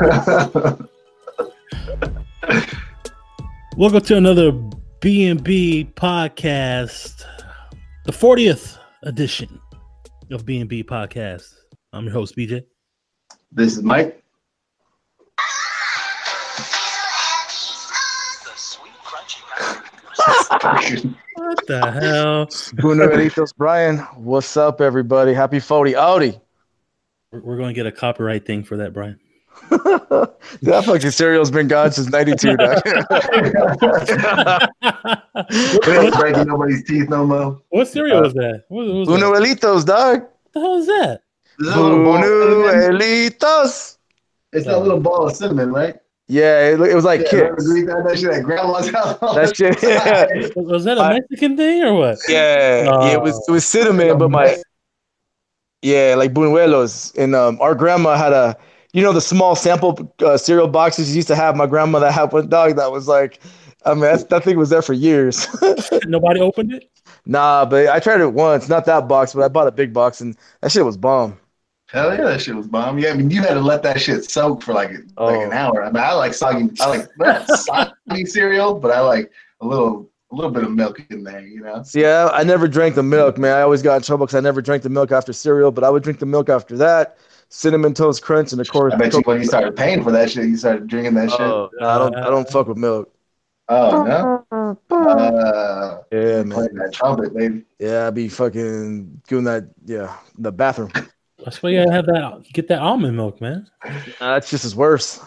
Welcome to another B and B podcast, the 40th edition of B and B podcast. I'm your host BJ. This is Mike. What the hell? Buneritos Brian, what's up, everybody? Happy 40 Audi. We're, we're going to get a copyright thing for that, Brian. That fucking cereal's been gone since 92. dog. We ain't breaking nobody's teeth no more. What cereal was that? What, what was that? Bunuelitos, dog. What the hell is that a little ball of cinnamon? Bunuelitos. It's that little ball of cinnamon, right? Yeah, it, it was like Yeah, remember kicks. we that shit at grandma's house. all That shit, yeah. Was, was that a Mexican thing or what? Yeah, yeah, it was it was cinnamon, but my yeah, like buñuelos. And um, our grandma had a, you know, the small sample uh, cereal boxes you used to have. My grandmother had one dog that was like, I mean, that's, that thing was there for years. Nobody opened it? nah, but I tried it once, not that box, but I bought a big box, and that shit was bomb. Hell yeah, that shit was bomb. Yeah, I mean, you had to let that shit soak for like like Oh. an hour. I mean, I like soggy, I like not soggy cereal, but I like a little, a little bit of milk in there. You know? See, I, I never drank the milk, man. I always got in trouble because I never drank the milk after cereal, but I would drink the milk after that. Cinnamon toast crunch, and of course, I bet you when you started paying for that shit, you started drinking that shit. Oh, no, I don't, I don't fuck with milk. Oh no, uh, Yeah, man. playing that trumpet, baby. Yeah, I'd be fucking doing that. Yeah, the bathroom. That's why you gotta have that. Get that almond milk, man. Uh, that's just as worse.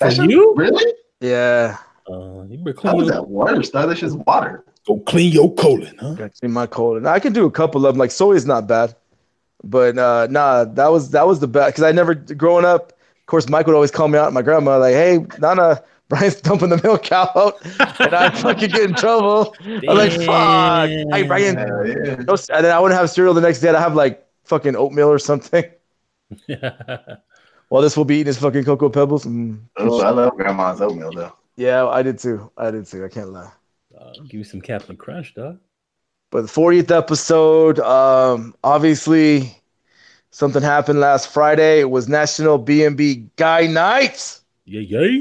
For you? really? Yeah, Uh, you better clean was your, that worse? That's just water. go clean your colon, huh? got to my colon. I can do a couple of them. Like soy is not bad, but uh, nah, that was that was the best because I never growing up. Of course, Mike would always call me out. My grandma like, "Hey, Nana, Brian's dumping the milk out," and I fucking get in trouble. I'm like, "Fuck, hey Brian." Hell yeah. No, and then I wouldn't have cereal the next day. I'd have like fucking oatmeal or something. Well, this will be eating his fucking cocoa pebbles. Mm. Oh, I love grandma's oatmeal though. Yeah, I did too. I did too. I can't lie. Uh, give you some Captain Crunch, dog. But the 40th episode, um, obviously something happened last Friday. It was National B&B Guy Night. Yeah, yeah.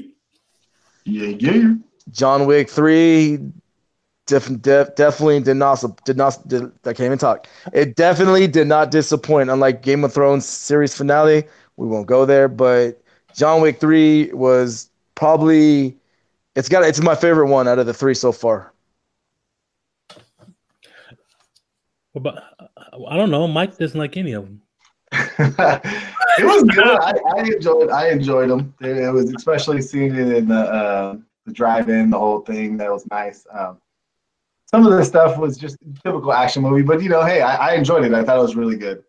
Yeah, yeah. John Wick 3 def- def- definitely did not did not did, I can't even talk. It definitely did not disappoint. Unlike Game of Thrones series finale, we won't go there, but John Wick 3 was probably it's got it's my favorite one out of the 3 so far. But I don't know. Mike doesn't like any of them. it was good. I, I enjoyed. I enjoyed them. It, it was especially seeing it in the uh, the drive-in, the whole thing. That was nice. Um, some of the stuff was just typical action movie, but you know, hey, I, I enjoyed it. I thought it was really good.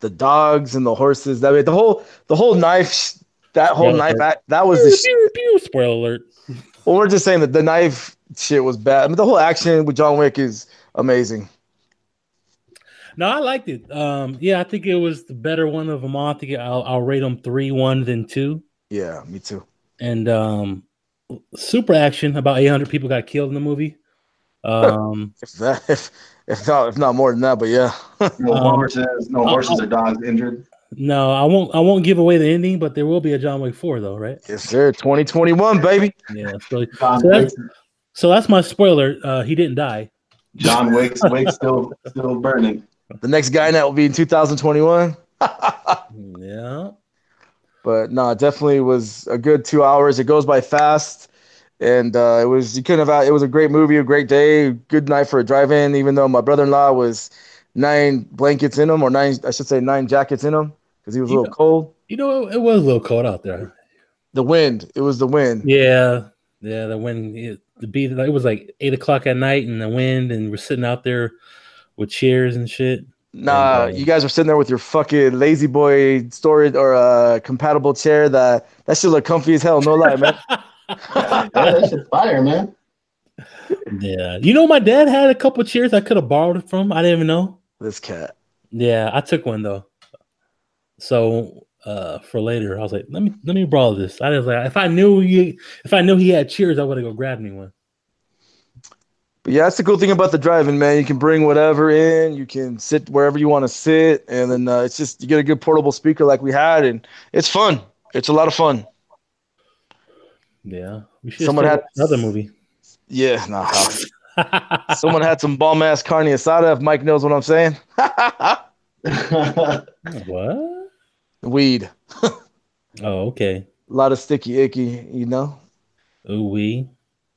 the dogs and the horses. That the whole the whole knife that whole Yeah. knife act that was the. Pew, pew, Spoiler alert. well, we're just saying that the knife shit was bad. I mean, the whole action with John Wick is amazing. No, I liked it. Um, yeah, I think it was the better one of them all. I think I'll, I'll rate them three, one, then two. Yeah, me too. And um, super action. About 800 people got killed in the movie. Um, If that if if not if not more than that, but yeah. No Um, horses, no uh, horses uh, or dogs injured. no, I won't. I won't give away the ending, but there will be a John Wick four, though, right? yes, sir. 2021, baby. Yeah. So, So that's- so that's my spoiler. Uh, he didn't die. John Wick's Wick still still burning. The next guy that will be in 2021. Yeah. but no, it definitely was a good two hours. It goes by fast, and uh, it was you couldn't have. It was a great movie, a great day, good night for a drive-in. Even though my brother-in-law was nine blankets in him, or nine, I should say nine jackets in him, because he was a little know- cold. You know, it was a little cold out there. The wind, it was the wind. Yeah. Yeah. The wind, it, the beat, it was like eight o'clock at night and the wind, and we're sitting out there with chairs and shit. Nah, And, uh, you guys were sitting there with your fucking lazy boy storage or uh, compatible chair. That that shit look comfy as hell. No lie, man. Yeah, that shit's fire, man. Yeah. You know, my dad had a couple chairs I could have borrowed it from. I didn't even know. this cat. Yeah, I took one though. So uh for later, I was like, let me let me borrow this. I was like, if I knew you if I knew he had chairs, I would have go grab me one. But yeah, that's the cool thing about the driving, man. You can bring whatever in. You can sit wherever you want to sit, and then uh, it's just you get a good portable speaker like we had, and it's fun. It's a lot of fun. Yeah, we should. Someone had- another movie. Yeah, nah. Someone had some bomb ass carne asada. If Mike knows what I'm saying. what? Weed. Oh, okay. A lot of sticky icky, you know. Ooh wee.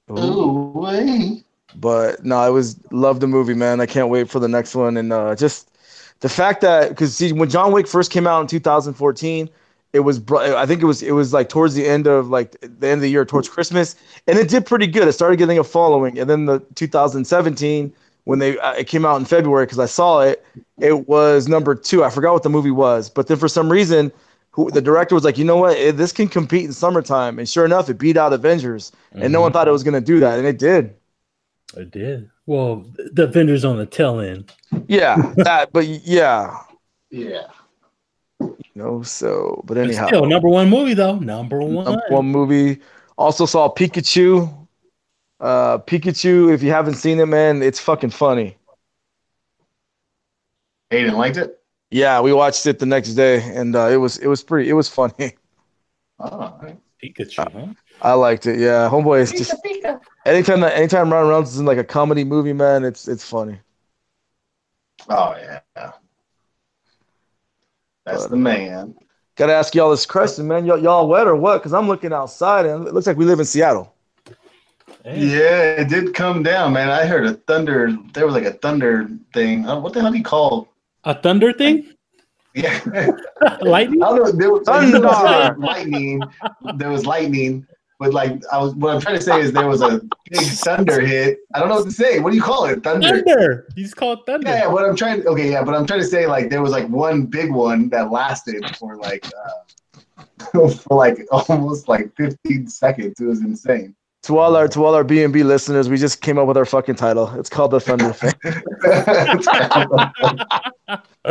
Ooh, wait. But no, I was love the movie, man. I can't wait for the next one. And uh, just the fact that because see, when John Wick first came out in 2014, it was I think it was it was like towards the end of like the end of the year, towards Christmas, and it did pretty good. It started getting a following, and then the 2017 when they uh, it came out in February because I saw it, it was number two. I forgot what the movie was, but then for some reason. Who, the director was like, you know what, Eh, this can compete in summertime, and sure enough, it beat out Avengers, and no one thought it was gonna do that, and it did. It did. Well, the vendors on the tail end. Yeah, that, but yeah, Yeah. you know. So, but But anyhow, Still number one movie though. Number one. number one movie. Also saw Pikachu. Uh, Pikachu. If you haven't seen it, man, it's fucking funny. Aiden liked it? Yeah, we watched it the next day, and uh, it was it was pretty. It was funny. Oh. Pikachu, huh? I liked it. Yeah, homeboy is just anytime that anytime Ryan Reynolds is in like a comedy movie, man, it's it's funny. Oh, yeah. That's the man. Got to ask y'all this question, man. Y'all, y'all wet or what? Because I'm looking outside, and it looks like we live in Seattle. Hey, Yeah, it did come down, man. I heard a thunder. There was like a thunder thing. Uh, What the hell do you call? A thunder thing? Yeah, Lightning? I don't know. There was, Thunder. there was lightning. There was lightning, but like I was. What I'm trying to say is there was a big thunder hit. I don't know what to say. What do you call it? Thunder. Thunder. You just call it thunder. Yeah, yeah, what I'm trying. Okay, yeah, but I'm trying to say like there was like one big one that lasted for like uh, for like almost like 15 seconds. It was insane. To all our to all our B and B listeners, we just came up with our fucking title. It's called the Thunder Thing.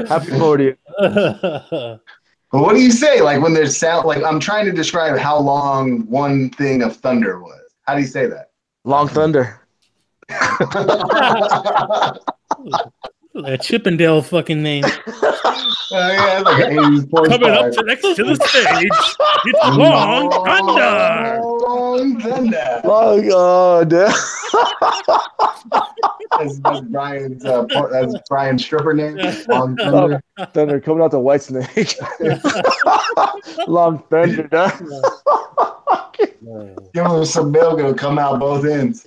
Happy 40th. But what do you say? Like when there's sound, like I'm trying to describe how long one thing of thunder was. How do you say that? Long Thunder. like a Chippendale fucking name. Oh, yeah, like an 80s porn Coming star. up to next to the stage, it's Long Thunder. Long Thunder. Oh god. That's, that's Brian's. Uh, por- that's Brian's stripper name. Long Thunder. Thunder coming out the White Snake. Long Thunder. dog. Give him some milk. It'll come out both ends.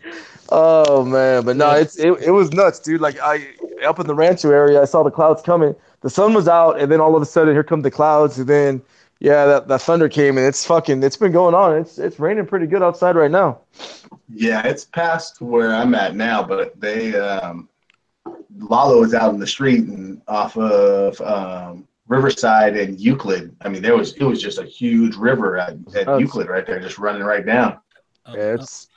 Oh man, but no, it's it, it was nuts, dude. Like I up in the Rancho area, I saw the clouds coming. The sun was out, and then all of a sudden, here come the clouds, and then yeah, that, that thunder came, and it's fucking. It's been going on. It's it's raining pretty good outside right now. Yeah, it's past where I'm at now, but they um, Lalo is out in the street and off of um, Riverside and Euclid. I mean, there was it was just a huge river at, at Oh. Euclid right there, just running right down. Yeah, it's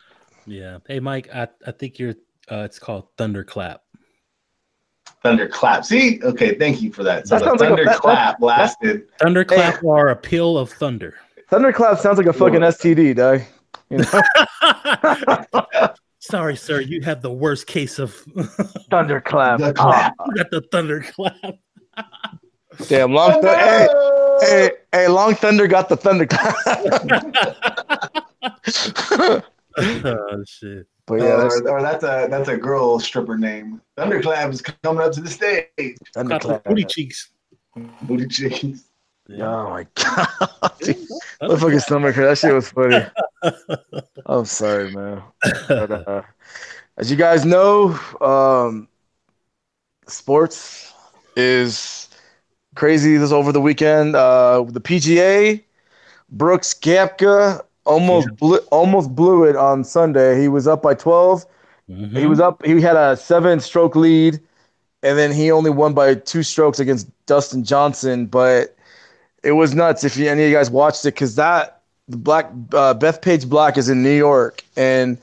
yeah. Hey, Mike, I, I think you're, uh, it's called Thunderclap. Thunderclap. See, okay, thank you for that. So That the sounds like a- that- thunderclap lasted. Thunderclap or a peal of thunder. thunderclap sounds like a fucking STD, dog. You know, Sorry, sir. You have the worst case of thunderclap. The clap. you got the thunderclap. Damn, long. Th- hey, hey, hey, long thunder got the thunderclap. Oh shit. but yeah, that's or, or that's a that's a girl stripper name. Thunderclap is coming up to the stage. Got thunderclap. booty cheeks. Booty cheeks. Oh my god. Dude, fucking stomach hurt. That shit was funny. I'm sorry, man. But, uh, as you guys know, um, sports is crazy this over the weekend. Uh, the PGA, Brooks Koepka almost blew, almost blew it on Sunday. He was up by 12. Mhm. He was up. He had a seven-stroke lead, and then he only won by two strokes against Dustin Johnson. But it was nuts. If you, any of you guys watched it, because that the black uh, Bethpage Black is in New York, and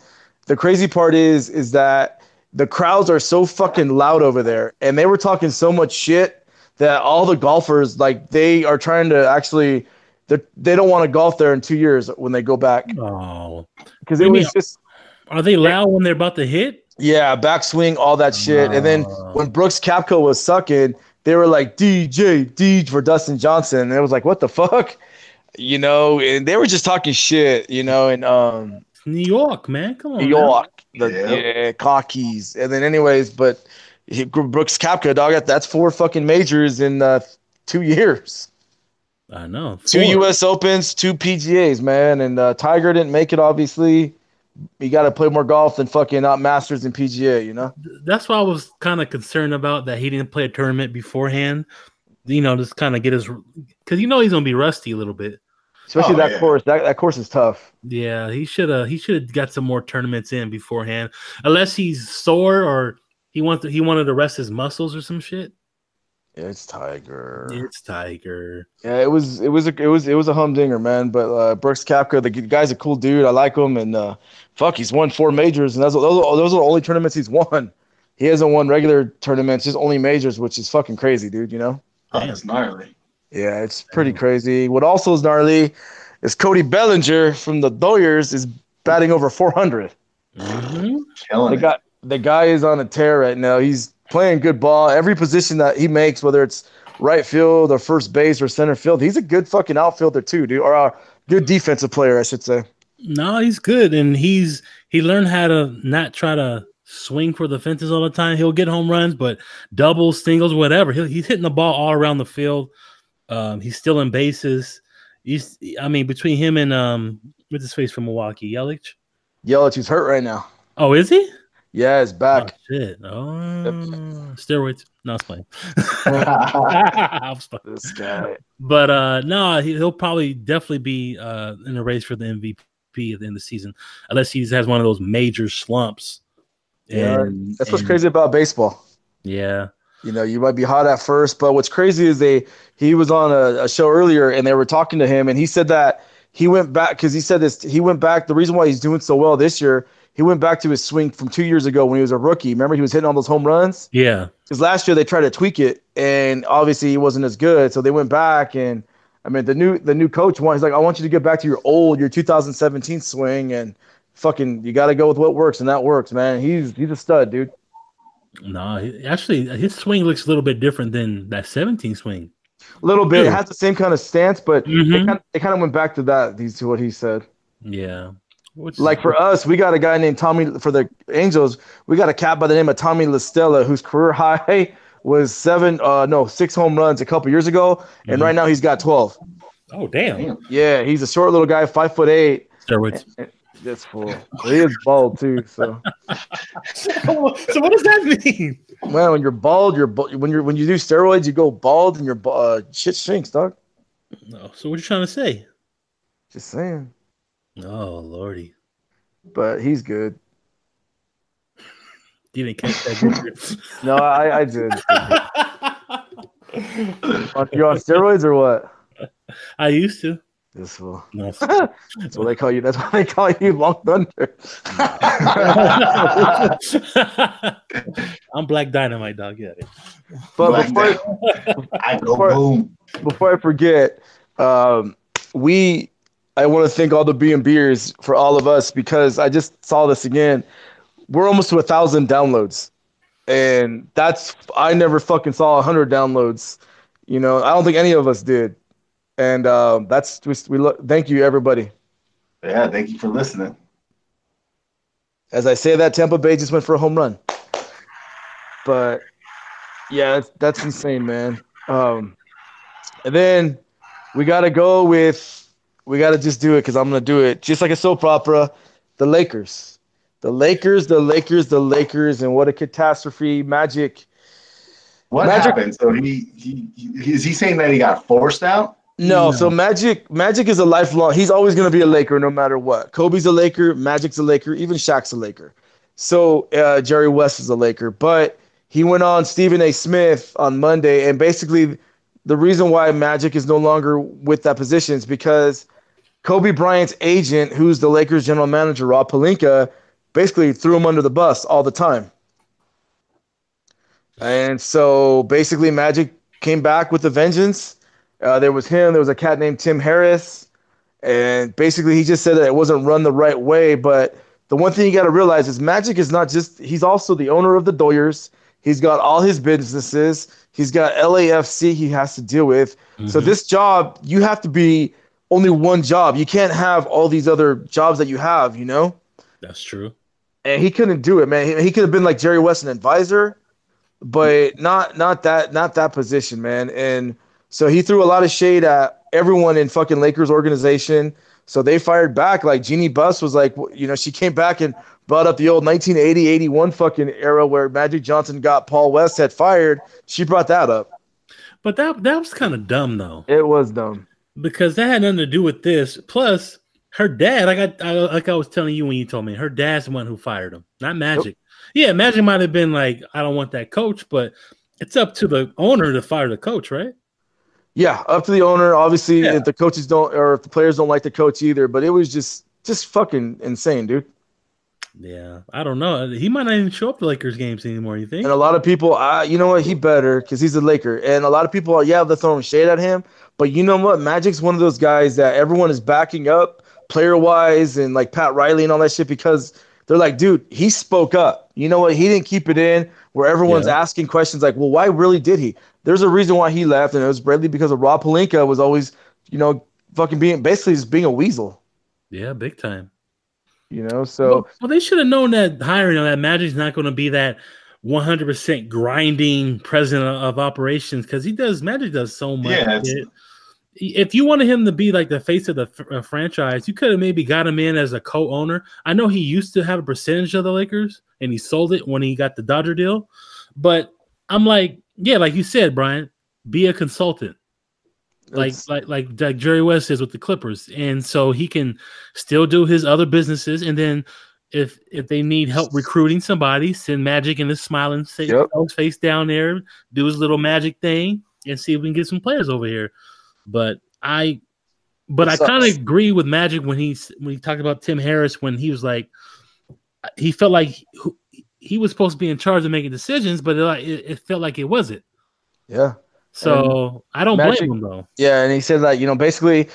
the crazy part is is that the crowds are so fucking loud over there, and they were talking so much shit that all the golfers like they are trying to actually. They they don't want to golf there in two years when they go back Oh, because it What do was just are they loud when they're about to hit? yeah, backswing, all that shit. And then Oh. when Brooks Koepka was sucking, they were like DJ, DJ for Dustin Johnson. And it was like, what the fuck? you know, and they were just talking shit, you know, and um, New York, man. Come on. New now. York, the Yeah. yeah, cockies, and then anyways, but he, Brooks Koepka, dog, that's four fucking majors in uh, two years. I know. Two U.S. Opens, two PGAs, man, and uh, Tiger didn't make it. Obviously, you got to play more golf than fucking out Masters and PGA. You know, That's why I was kind of concerned about that he didn't play a tournament beforehand. You know, just kind of get his because you know he's gonna be rusty a little bit. especially Oh, that yeah. course. That that course is tough. Yeah, he should have he should have got some more tournaments in beforehand, unless he's sore or he wants to, he wanted to rest his muscles or some shit. Yeah, it's Tiger. It's Tiger. Yeah, it was it was a it was it was a humdinger, man. But uh, Brooks Koepka, the guy's a cool dude. I like him, and uh, fuck, he's won four majors, and those, those are- those are the only tournaments he's won. He hasn't won regular tournaments, just only majors, which is fucking crazy, dude. You know? Oh, that's gnarly. Yeah, it's pretty crazy. What also is gnarly is Cody Bellinger from the Doyers is batting over 400. Mhm. Killing The it. guy, the guy is on a tear right now. He's playing good ball. Every position that he makes, whether it's right field or first base or center field, he's a good fucking outfielder too, dude, or a good defensive player, I should say. No, he's good, and he's he learned how to not try to swing for the fences all the time. He'll get home runs, but doubles, singles, whatever. He'll, he's hitting the ball all around the field. Um, he's still in bases. He's, I mean, between him and um, what's his face from Milwaukee, Yelich. Yelich, he's hurt right now. Oh, is he? Yeah, he's Oh back. shit! Oh, steroids. No, I was playing. I was playing. This guy. But uh no, he, he'll probably definitely be uh in the race for the MVP at the end of the season, unless he has one of those major slumps. Yeah, That's what's and- crazy about baseball. Yeah, You know, you might be hot at first, but what's crazy is they he was on a, a show earlier and they were talking to him and he said that he went back because he said this he went back the reason why he's doing so well this year he went back to his swing from two years ago when he was a rookie. Remember he was hitting all those home runs? Yeah, because last year they tried to tweak it and obviously he wasn't as good so they went back and i mean the new the new coach wants he's like i want you to get back to your old your 2017 swing and fucking you got to go with what works and that works man. He's he's a stud dude. No, he, actually, his swing looks a little bit different than that 17 swing. a little bit. It has the same kind of stance but they Mhm. kind, of, they kind of went back to that these to what he said. Yeah, Which like for us we got a guy named tommy for the angels we got a cat by the name of tommy La Stella whose career high was seven uh no six home runs a couple years ago and Mhm. right now he's got 12 oh damn, Damn. yeah he's a short little guy five foot eight steroids. That's full. He is bald too. So, so what does that mean? Well, when you're bald, you're bu- when you're when you do steroids, you go bald and your uh, shit shrinks, dog. No, so what are you trying to say? Just saying. Oh lordy, But he's good. you didn't catch that. No, I, I did. did You're on steroids or what? I used to. This fool. No. That's what they call you. That's why they call you Long Thunder. I'm Black Dynamite, dog. Yeah. But Black before, Dynamite. I go Before- boom. before I forget, um, we I want to thank all the B and Beers for all of us because I just saw this again. We're almost to a thousand downloads, and that's I never fucking saw a hundred downloads. You know, I don't think any of us did, and um, that's just we look. Thank you, everybody. Yeah, thank you for listening. As I say that, Tampa Bay just went for a home run. But yeah, that's, that's insane, man. Um, and then we got to go with, we got to just do it because I'm going to do it just like a soap opera. The Lakers. The Lakers, the Lakers, the Lakers, and what a catastrophe. Magic. What Magic- happened? So he, he, he is he saying that he got forced out? No, No. so Magic Magic is a lifelong. He's always going to be a Laker no matter what. Kobe's a Laker, Magic's a Laker, even Shaq's a Laker. So uh, Jerry West is a Laker, but he went on Stephen A. Smith on Monday, and basically the reason why Magic is no longer with that position is because Kobe Bryant's agent, who's the Lakers general manager, Rob Pelinka, basically threw him under the bus all the time. And so basically, Magic came back with a vengeance. Uh, there was him. There was a cat named Tim Harris, and basically he just said that it wasn't run the right way. But the one thing you got to realize is Magic is not just. He's also the owner of the Doyers. He's got all his businesses. He's got LAFC he has to deal with. So Mhm. this job, you have to be only one job. You can't have all these other jobs that you have, you know? That's true. And he couldn't do it, man. He, he could have been like Jerry West, an advisor, but not not that not that position, man. And so he threw a lot of shade at everyone in fucking Lakers organization. So they fired back. Like Jeanie Buss was like, you know, she came back and brought up the old 1980 81 fucking era where Magic Johnson got Paul Westhead fired. She brought that up. But that that was kind of dumb though. It was dumb because that had nothing to do with this. Plus, her dad, like I, I like I was telling you when you told me, her dad's the one who fired him, not Magic. Yep. Yeah, Magic might have been like, I don't want that coach, but it's up to the owner to fire the coach, right? Yeah, up to the owner. Obviously, yeah. if the coaches don't or if the players don't like the coach either, but it was just just fucking insane, dude. Yeah, I don't know. He might not even show up to Lakers games anymore. You think? And a lot of people, uh, you know what? He better because he's a Laker. And a lot of people are, yeah, they're throwing shade at him. But you know what? Magic's one of those guys that everyone is backing up player wise and like Pat Riley and all that shit because they're like, dude, he spoke up. You know what? He didn't keep it in where everyone's yeah. asking questions like, well, why really did he? There's a reason why he left, and it was Bradley because of Rob Pelinka was always, you know, fucking being basically just being a weasel. Yeah, big time. You know, so well, well they should have known that hiring on that Magic's not going to be that 100% grinding president of operations because he does Magic does so much. Yeah, if you wanted him to be like the face of the f- uh, franchise, you could have maybe got him in as a co-owner. I know he used to have a percentage of the Lakers and he sold it when he got the Dodger deal, but I'm like, yeah, like you said, Brian, be a consultant like like like like Jerry West is with the Clippers, and so he can still do his other businesses, and then if if they need help recruiting somebody, send Magic in his smiling yep. face down there, do his little magic thing, and see if we can get some players over here. But I, but it I kind of agree with Magic when he's when he talked about Tim Harris when he was like, he felt like he was supposed to be in charge of making decisions, but it, like it felt like it wasn't. Yeah, so and I don't Magic, blame him though. Yeah, and he said that you know basically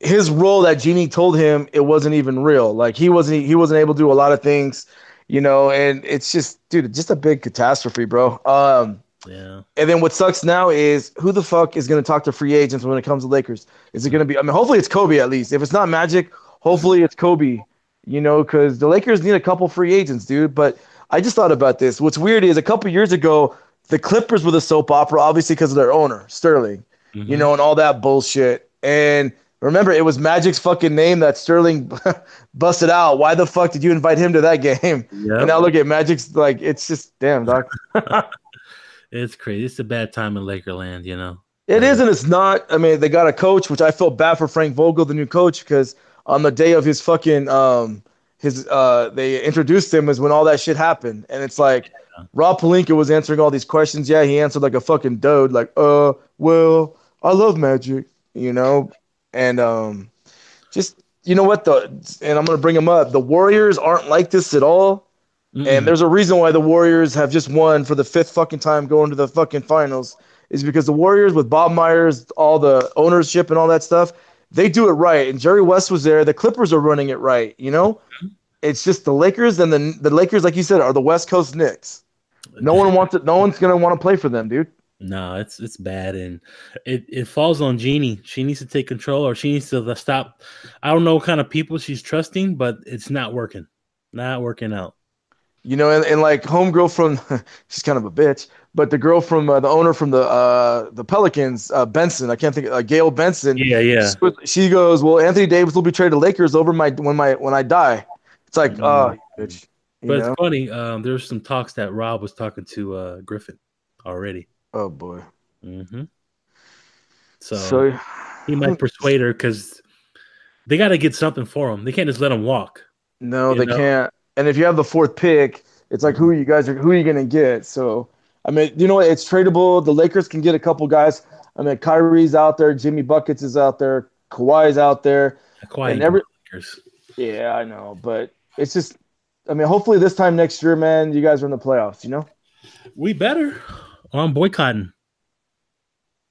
his role that Jeanie told him it wasn't even real. Like he wasn't he wasn't able to do a lot of things, you know, and it's just dude, just a big catastrophe, bro. Um yeah. And then what sucks now is who the fuck is going to talk to free agents when it comes to Lakers? Is it going to be I mean hopefully it's Kobe at least. If it's not Magic, hopefully it's Kobe, you know, cuz the Lakers need a couple free agents, dude, but I just thought about this. What's weird is a couple years ago the Clippers were the soap opera, obviously because of their owner, Sterling, mm-hmm. you know, and all that bullshit. And remember, it was Magic's fucking name that Sterling busted out. Why the fuck did you invite him to that game? Yep. And now look at Magic's like, it's just damn, doc. it's crazy. It's a bad time in Lakerland, you know. It is and it's not. I mean, they got a coach, which I felt bad for Frank Vogel, the new coach, because on the day of his fucking um his uh they introduced him is when all that shit happened. And it's like Rob Pelinka was answering all these questions. Yeah, he answered like a fucking dode, like, uh, well, I love magic, you know, and um, just you know what the and I'm gonna bring him up. The Warriors aren't like this at all, mm and there's a reason why the Warriors have just won for the fifth fucking time going to the fucking finals. Is because the Warriors with Bob Myers, all the ownership and all that stuff, they do it right. And Jerry West was there. The Clippers are running it right. You know, mm-hmm. it's just the Lakers and the the Lakers, like you said, are the West Coast Knicks. No one wants it. No one's gonna want to play for them, dude. No, it's it's bad, and it, it falls on Jeanie. She needs to take control, or she needs to stop. I don't know what kind of people she's trusting, but it's not working. Not working out. You know, and, and like homegirl from, she's kind of a bitch, but the girl from uh, the owner from the uh, the Pelicans, uh, Benson. I can't think. Uh, Gail Benson. Yeah, yeah. She goes, well, Anthony Davis will be traded to Lakers over my when my when I die. It's like, mm-hmm. oh, But know? it's funny. Um, there's some talks that Rob was talking to uh, Griffin already. Oh boy. Mm-hmm. So, so he might persuade her because they got to get something for him. They can't just let him walk. No, they know? can't. And if you have the fourth pick, it's like who are you guys are who are you gonna get? So I mean, you know what? It's tradable. The Lakers can get a couple guys. I mean, Kyrie's out there, Jimmy Buckets is out there, Kawhi's out there, Kawhi and every. Lakers. Yeah, I know, but it's just I mean, hopefully this time next year, man, you guys are in the playoffs. You know, we better. I'm boycotting.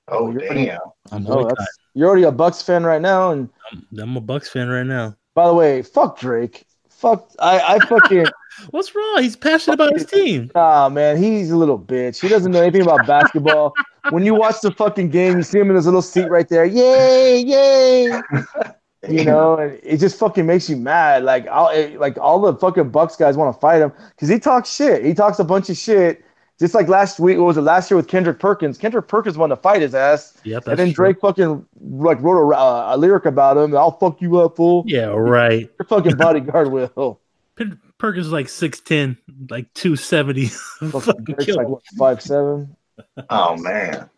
Oh, damn! I'm oh, you're already a Bucks fan right now, and I'm, I'm, a Bucks fan right now. By the way, fuck Drake. Fuck, I, I fucking. What's wrong? He's passionate about his team. Ah, man, he's a little bitch. He doesn't know anything about basketball. when you watch the fucking game, you see him in his little seat right there. Yay, yay! You know, and it just fucking makes you mad. Like, all, it, like all the fucking Bucks guys want to fight him because he talks shit. He talks a bunch of shit. Just like last week, what was it last year with Kendrick Perkins? Kendrick Perkins wanted to fight his ass, Yep, and then that's true. Drake fucking like wrote a, uh, a lyric about him. I'll fuck you up, fool. Yeah, right. Your fucking bodyguard will. Perkins is like six ten, like two seventy. Fucking Fucking Drake's like him. what, five seven. Oh man.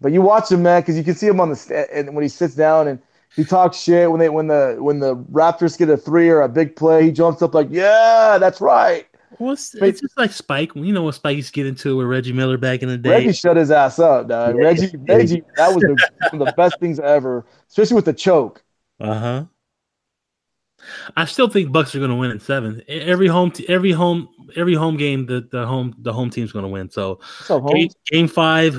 But you watch him, man, because you can see him on the sta- and when he sits down and he talks shit when they when the when the Raptors get a three or a big play, he jumps up like, "Yeah, that's right." Well, it's, it's just like Spike. You know what Spike used to get into with Reggie Miller back in the day. Reggie shut his ass up, dog. Yeah. Reggie, Reggie, that was the, one of the best things ever, especially with the choke. Uh huh. I still think Bucks are going to win in seven. Every home, t- every home, every home game, the, the home, the home team's going to win. So What's game, game five,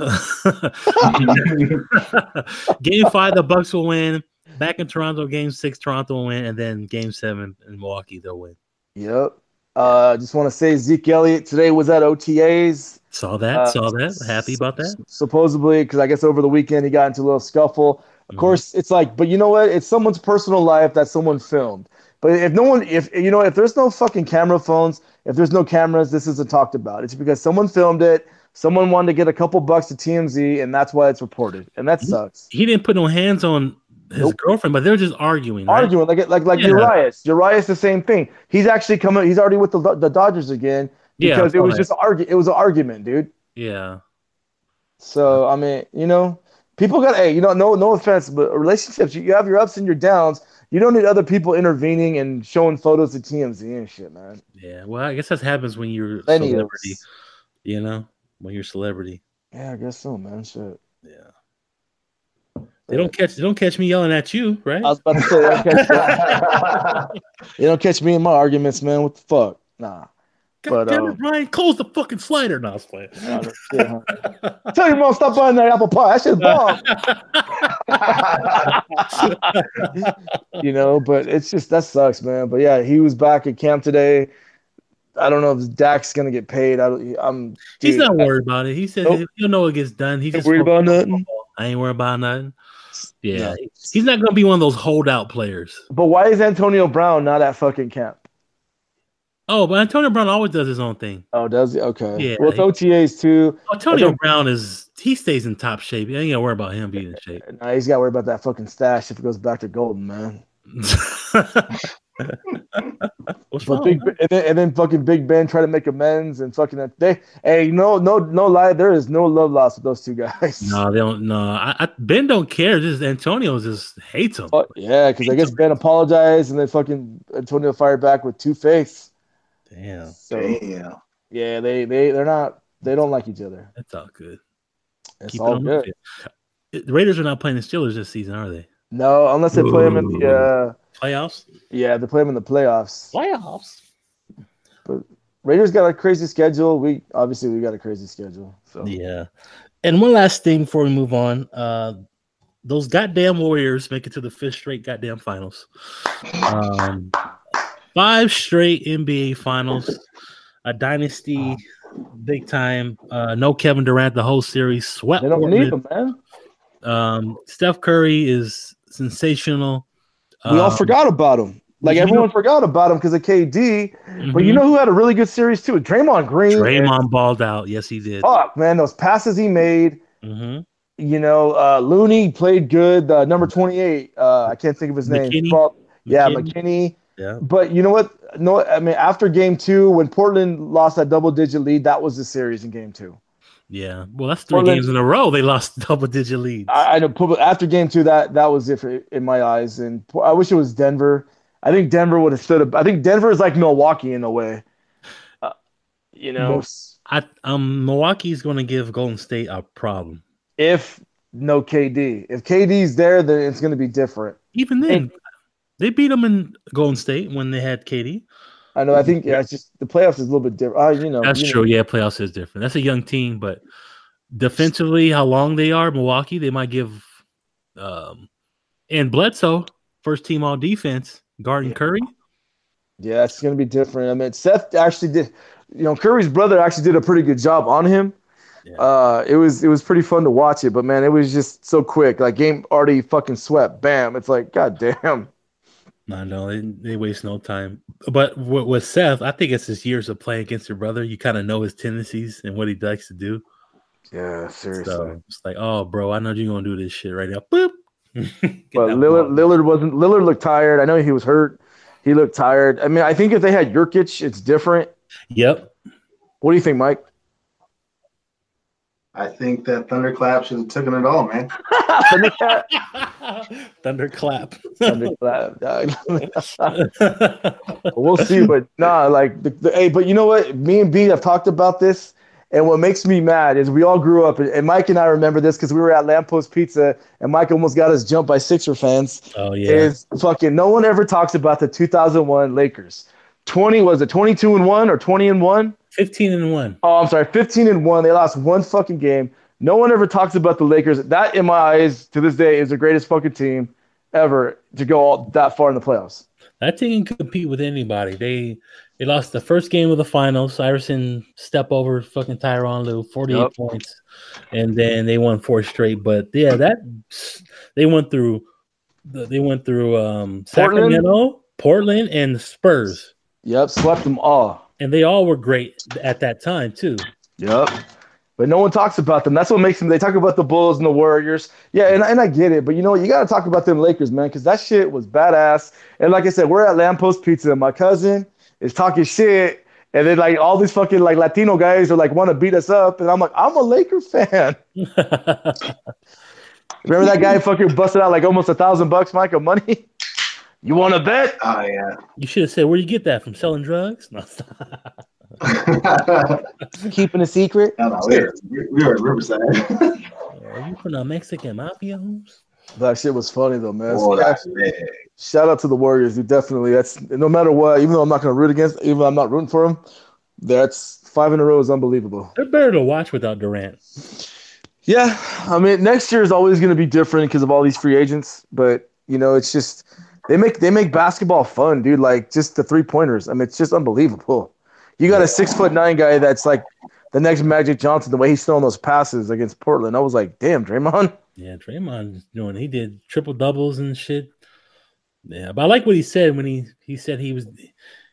game five, the Bucks will win. Back in Toronto, game six, Toronto will win, and then game seven in Milwaukee, they'll win. Yep. Uh, just want to say Zeke Elliott today was at OTAs. Saw that, Uh, saw that. Happy about that. Supposedly, because I guess over the weekend he got into a little scuffle. Of Mhm. course, it's like, but you know what? It's someone's personal life that someone filmed. But if no one, if you know, if there's no fucking camera phones, if there's no cameras, this isn't talked about. It's because someone filmed it. Someone wanted to get a couple bucks to TMZ, and that's why it's reported. And that sucks. He didn't put no hands on his Nope. girlfriend, but they're just arguing. Right? Arguing like like like Yeah. Urias. Urias the same thing. He's actually coming. He's already with the the Dodgers again Yeah, because I it was that. just argue. It was an argument, dude. yeah. So I mean, you know, people got hey, you know, no no offense, but relationships, you, you have your ups and your downs. You don't need other people intervening and showing photos of TMZ and shit, man. Yeah, well, I guess that happens when you're a Plenty of- celebrity. You know, when you're a celebrity. Yeah, I guess so, man. Shit. Yeah. They don't catch. They don't catch me yelling at you, right? I was about to say, they don't catch, they don't catch me in my arguments, man. What the fuck? Nah. God but, damn uh, it, Ryan, close the fucking slider. No, I was playing. No? Tell your mom stop buying that apple pie. That shit's bomb. you know, but it's just that sucks, man. But yeah, he was back at camp today. I don't know if Dak's gonna get paid. I don't, I'm. He's dude, not worried about it. He said Nope. he'll know it gets done. He's just worried about nothing. I ain't worried about nothing. Yeah, No. he's not gonna be one of those holdout players. But why is Antonio Brown not at fucking camp? Oh, but Antonio Brown always does his own thing. Oh, does he? Okay. Yeah, Well, it's OTAs too. Antonio Okay. Brown is he stays in top shape. You ain't gotta worry about him being in shape. Nah, he's got to worry about that fucking stash if it goes back to Golden, man. What's But wrong? Big and then, and then fucking Big Ben try to make amends and fucking that they. Hey, no, no, no lie. There is no love lost with those two guys. No, they don't. No, I, I, Ben don't care. Just Antonio just hates him. But, yeah, because I guess Ben apologized and then fucking Antonio fired back with two face. Damn, So Damn. yeah, they they they're not they don't like each other. that's all good. It's Keep all on the good. The Raiders are not playing the Steelers this season, are they? No, unless they play them in the uh, Playoffs. yeah they play him in the playoffs. Playoffs. But Raiders got a crazy schedule. We obviously we got a crazy schedule. So Yeah. And one last thing before we move on. Uh those goddamn Warriors make it to the fifth straight goddamn finals. Um five straight NBA finals, a dynasty, big time. Uh no Kevin Durant the whole series. Swept they don't Portland. need them, man. Um Steph Curry is sensational. We all Um, forgot about him. Like you know- everyone forgot about him because of KD. But you mhm. know who had a really good series too? Draymond Green. Draymond balled out. Yes, he did. Fuck, man, those passes he made. hmm You know, uh, Looney played good. Uh, number twenty-eight. Uh, I can't think of his name. McKinnie? Yeah, McKinnie? McKinnie. Yeah. But you know what? No, I mean, after game two, when Portland lost that double-digit lead, that was the series in game two. Yeah. Well, that's three Portland- games in a row. They lost double digit leads. I, I know. After game two, that that was it for, in my eyes. And I wish it was Denver. I think Denver would have stood up. I think Denver is like Milwaukee in a way. Uh, you know, I um Milwaukee's going to give Golden State a problem. if no KD, if KD's there, then it's going to be different. Even then, they beat them in Golden State when they had KD. I know. I think yeah, it's just the playoffs is a little bit different. Uh, you know, That's you know, true. Yeah, playoffs is different. That's a young team, but defensively, how long they are, Milwaukee, they might give. Um, and Bledsoe, first team all defense, guarding Yeah. Curry. Yeah, it's going to be different. I mean, Seth actually did. You know, Curry's brother actually did a pretty good job on him. Yeah. Uh, it was it was pretty fun to watch it, but man, it was just so quick. Like game already fucking swept. Bam! It's like god damn. No, no, they, they waste no time. But with, with Seth, I think it's his years of playing against your brother. You kind of know his tendencies and what he likes to do. Yeah, seriously. So it's like, oh, bro, I know you're gonna do this shit right now. Boop. But Lillard. Lillard wasn't. Lillard looked tired. I know he was hurt. He looked tired. I mean, I think if they had Nurkic, it's different. Yep. What do you think, Mike? I think that Thunderclap should have taken it all, man. Thundercat? Thunderclap. Thunderclap, dog. we'll see, but nah, like the, the, hey, but you know what? Me and B have talked about this, and what makes me mad is we all grew up, and, and Mike and I remember this because we were at Lamppost Pizza, and Mike almost got us jumped by Sixer fans. oh yeah. Is fucking no one ever talks about the 2001 Lakers. 20 was it 22 and one or 20 and one? 15 and 1. Oh, I'm sorry, 15 and one. They lost one fucking game. No one ever talks about the Lakers. That, in my eyes, to this day, is the greatest fucking team ever to go all that far in the playoffs. That team can compete with anybody. They they lost the first game of the finals. Iverson step over fucking Tyronn Lue, 48 Yep. points. And then they won four straight. But yeah, that they went through they went through um Portland? Sacramento, Portland, and the Spurs. Yep, swept them all. And they all were great at that time too. Yep. But no one talks about them. That's what makes them. They talk about the Bulls and the Warriors. Yeah, and, and I get it. But you know what? You got to talk about them Lakers, man, because that shit was badass. And like I said, we're at Lamppost Pizza. And my cousin is talking shit. And then like all these fucking like Latino guys are like want to beat us up. And I'm like, I'm a Laker fan. Remember that guy fucking busted out like almost a thousand bucks, Mike, of money? You want to bet? Oh yeah. you should have said, Where you get that from? Selling drugs? No, no, Keeping a secret? no, no, we were, we were at Riverside. Are you from the Mexican mafia homes? That shit was funny though, man. oh, that's big. Shout out to the Warriors. You definitely that's no matter what. Even though I'm not going to root against, even though I'm not rooting for them, that's five in a row is unbelievable. They're better to watch without Durant. Yeah, I mean next year is always going to be different because of all these free agents. But you know, it's just they make they make basketball fun, dude. Like just the three pointers. I mean, it's just unbelievable. You got a six foot nine guy that's like the next Magic Johnson. The way he's throwing those passes against Portland, I was like, damn, Draymond. Yeah, Draymond doing. He did triple doubles and shit. Yeah, but I like what he said when he he said he was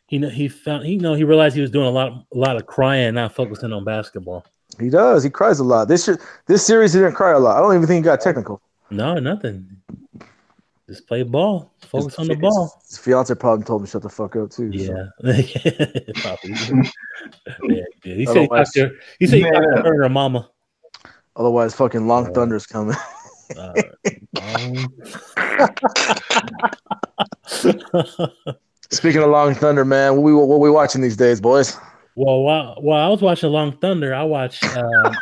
he know he found he know he realized he was doing a lot a lot of crying, not focusing on basketball. He does. He cries a lot. This this series, he didn't cry a lot. I don't even think he got technical. No, nothing. Just play ball. Focus on the ball. His fiance probably told him to shut the fuck up too. so. Yeah, Probably. yeah, yeah. He said he Otherwise- to he said he talked Yeah. to her mama. Otherwise, fucking Long Thunder's coming. Uh, Speaking of Long Thunder, man, what we what we watching these days, boys? Well, while, while I was watching Long Thunder, I watched uh,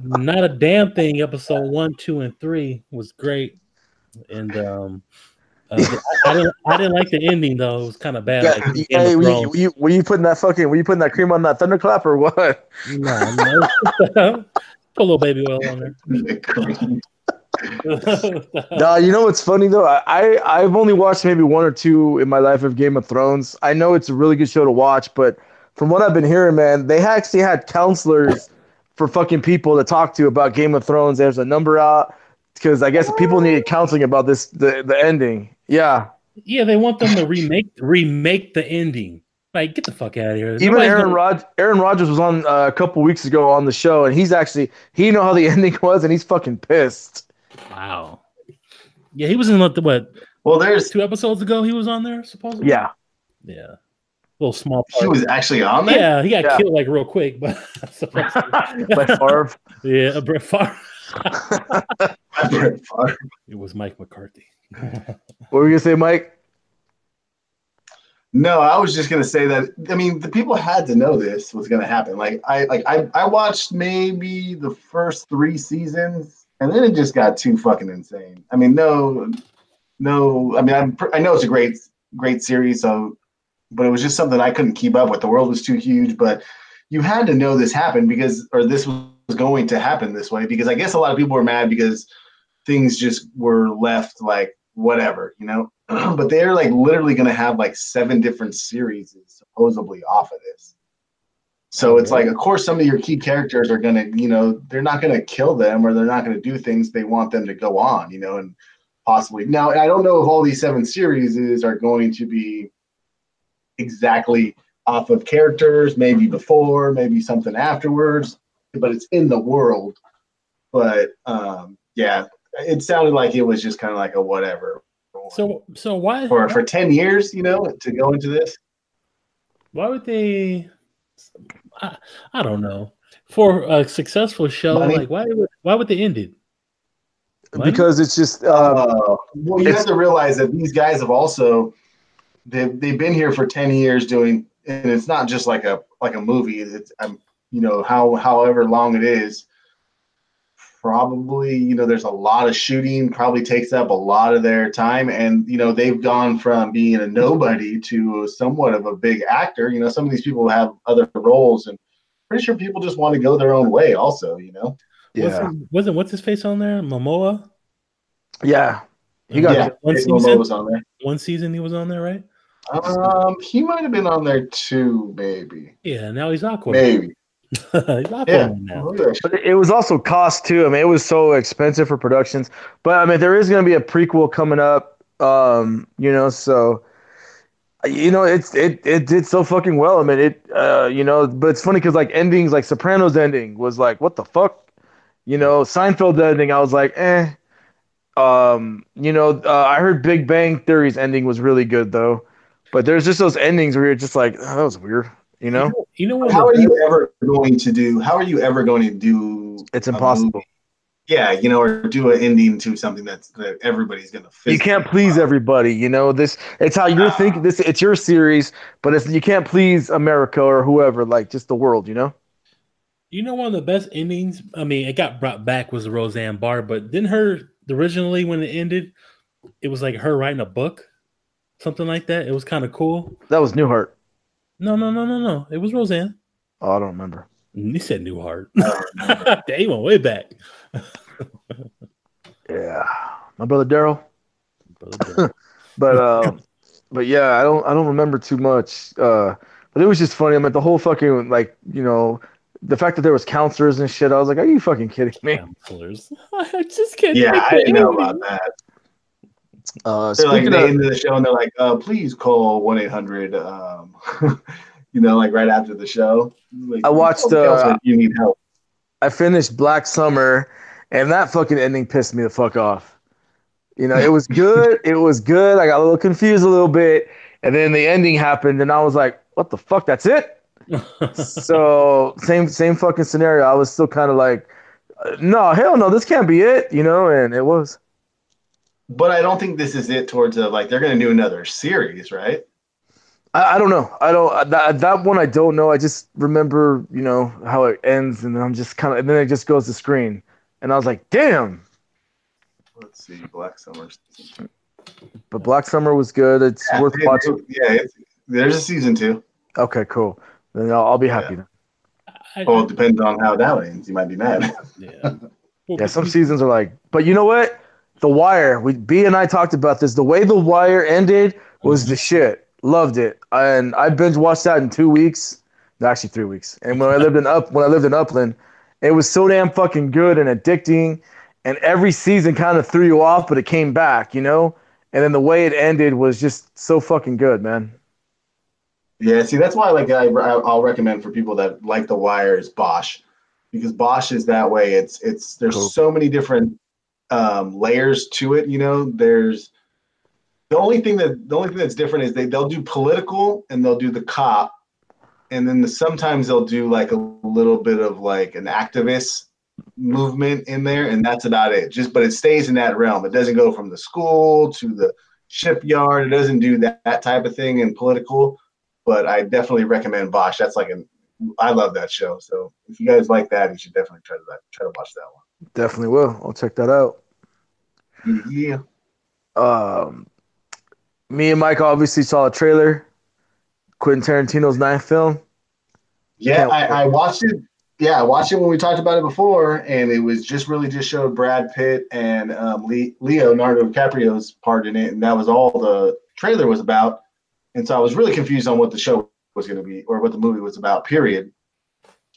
Not a Damn Thing episode one, two, and three was great, and um, uh, I, didn't I didn't like the ending though; it was kind of bad. Yeah, like hey, were, you, were, you, were you putting that fucking were you putting that cream on that thunderclap or what? No, no. Put a little baby oil on there. No, you know what's funny though? I, I I've only watched maybe one or two in my life of Game of Thrones. I know it's a really good show to watch, but from what I've been hearing, man, they actually had counselors for fucking people to talk to about Game of Thrones. There's a number out because I guess people needed counseling about this the the ending. Yeah, yeah, they want them to remake remake the ending. Like, get the fuck out of here! even Nobody's Aaron gonna- Rod Aaron Rodgers was on uh, a couple weeks ago on the show, and he's actually he know how the ending was, and he's fucking pissed. Wow. Yeah, he was in what, what Well, there's two episodes ago. He was on there supposedly. Yeah, yeah. Little small he was actually on there. Yeah, he got Yeah. killed like real quick, but but Favre. yeah, Brett Favre. Brett Favre. It was Mike McCarthy. What were you gonna say, Mike? No, I was just gonna say that. I mean, the people had to know this was gonna happen. Like I, like I, I watched maybe the first three seasons, and then it just got too fucking insane. I mean, no, no. I mean, I'm, I know it's a great, great series. So, but it was just something I couldn't keep up with. The world was too huge. But you had to know this happened because, or this was going to happen this way because I guess a lot of people were mad because things just were left like whatever, you know. but they're like literally going to have like seven different series supposedly off of this. So oh, it's like, of course, some of your key characters are gonna, you know, they're not gonna kill them or they're not gonna do things they want them to go on, you know, and possibly now. I don't know if all these seven series is are going to be exactly off of characters, maybe before, maybe something afterwards, but it's in the world. But um, yeah, it sounded like it was just kind of like a whatever. So so why for for ten years, you know, to go into this. Why would they? I, I don't know. For a successful show, Money. like why would why would they end it? Money? because it's just uh, Uh, well, you have to realize that these guys have also they've they've been here for ten years doing, and it's not just like a like a movie. It's um, you know how however long it is. Probably, you know, there's a lot of shooting. Probably takes up a lot of their time, and you know they've gone from being a nobody to somewhat of a big actor. You know, some of these people have other roles, and pretty sure people just want to go their own way. Also, you know. yeah, wasn't, wasn't what's his face on there? Momoa. yeah. He got yeah, one Jason season? Momoa's on there. One season he was on there, right? Um, he might have been on there too, maybe. Yeah. Now he's awkward. Maybe. he's Aquaman Yeah. But it was also cost too. I mean, it was so expensive for productions. But I mean, there is going to be a prequel coming up. Um, you know, so you know, it's it it did so fucking well. I mean, it uh, you know, but it's funny because like endings, like Sopranos ending was like, what the fuck, you know, Seinfeld ending, I was like, eh. Um, you know, uh, I heard Big Bang Theory's ending was really good though, but there's just those endings where you're just like, oh, that was weird, you know. You know what? How are you ever going to do? How are you ever going to do? It's impossible. movie? Yeah, you know, or do an ending to something that's that everybody's gonna. you can't please buy. everybody you know this it's how you're thinking ah. this it's your series but it's you can't please america or whoever like just the world you know You know, one of the best endings. I mean, it got brought back was Roseanne Barr, but didn't her originally when it ended, it was like her writing a book, something like that. It was kind of cool. that was newhart No, no, no, no, no. It was Roseanne. oh i don't remember You said Newhart. They went way back. yeah my brother daryl but um but yeah i don't i don't remember too much uh but it was just funny i mean the whole fucking like you know the fact that there was counselors and shit i was like are you fucking kidding me counselors. I'm just can't. yeah, I didn't know about that. Uh They're like speaking the of, end of the show, and they're like, uh, "Please call one eight hundred. Um, you know, like right after the show. Like, I watched, "Oh, counselor, uh, you need help. I finished Black Summer, and that fucking ending pissed me the fuck off. You know, it was good. it was good. I got a little confused a little bit, and then the ending happened, and I was like, "What the fuck? That's it." so same same fucking scenario. I was still kind of like, uh, "No, hell no, this can't be it." You know, and it was. But I don't think this is it. Towards a, like they're gonna do another series, right? I, I don't know. I don't that that one. I don't know. I just remember, you know, how it ends, and then I'm just kind of, and then it just goes to screen, and I was like, "Damn." Let's see, Black Summer. But Black Summer was good. It's Yeah, worth it- watching. Yeah, it's, there's a season two. Okay, cool. Then I'll, I'll be happy. Yeah. Then. I- Well, it depends on how that ends. You might be mad. yeah. Yeah, some seasons are like, but you know what? The Wire. We B and I talked about this. The way The Wire ended was the shit. Loved it, and I binge watched that in two weeks. No, actually three weeks. And when I lived in up when I lived in Upland, it was so damn fucking good and addicting. And every season kind of threw you off, but it came back, you know. And then the way it ended was just so fucking good, man. Yeah, see, that's why like I, I'll recommend for people that like The Wire is Bosch, because Bosch is that way. It's it's there's Cool. so many different um, layers to it. You know, there's the only thing that the only thing that's different is they they'll do political and they'll do the cop, and then the, sometimes they'll do like a little bit of like an activist movement in there, and that's about it. Just but it stays in that realm. It doesn't go from the school to the shipyard. It doesn't do that, that type of thing in political but I definitely recommend Bosch. That's like an I love that show. So if you guys like that, you should definitely try to try to watch that Definitely will. I'll check that out. Yeah. um, me and Mike obviously saw a trailer. Quentin Tarantino's ninth film. Yeah, I. I watched it. Yeah, I watched it when we talked about it before, and it was just really just showed Brad Pitt and um, Le- Leonardo DiCaprio's part in it, and that was all the trailer was about. And so I was really confused on what the show was going to be or what the movie was about. Period.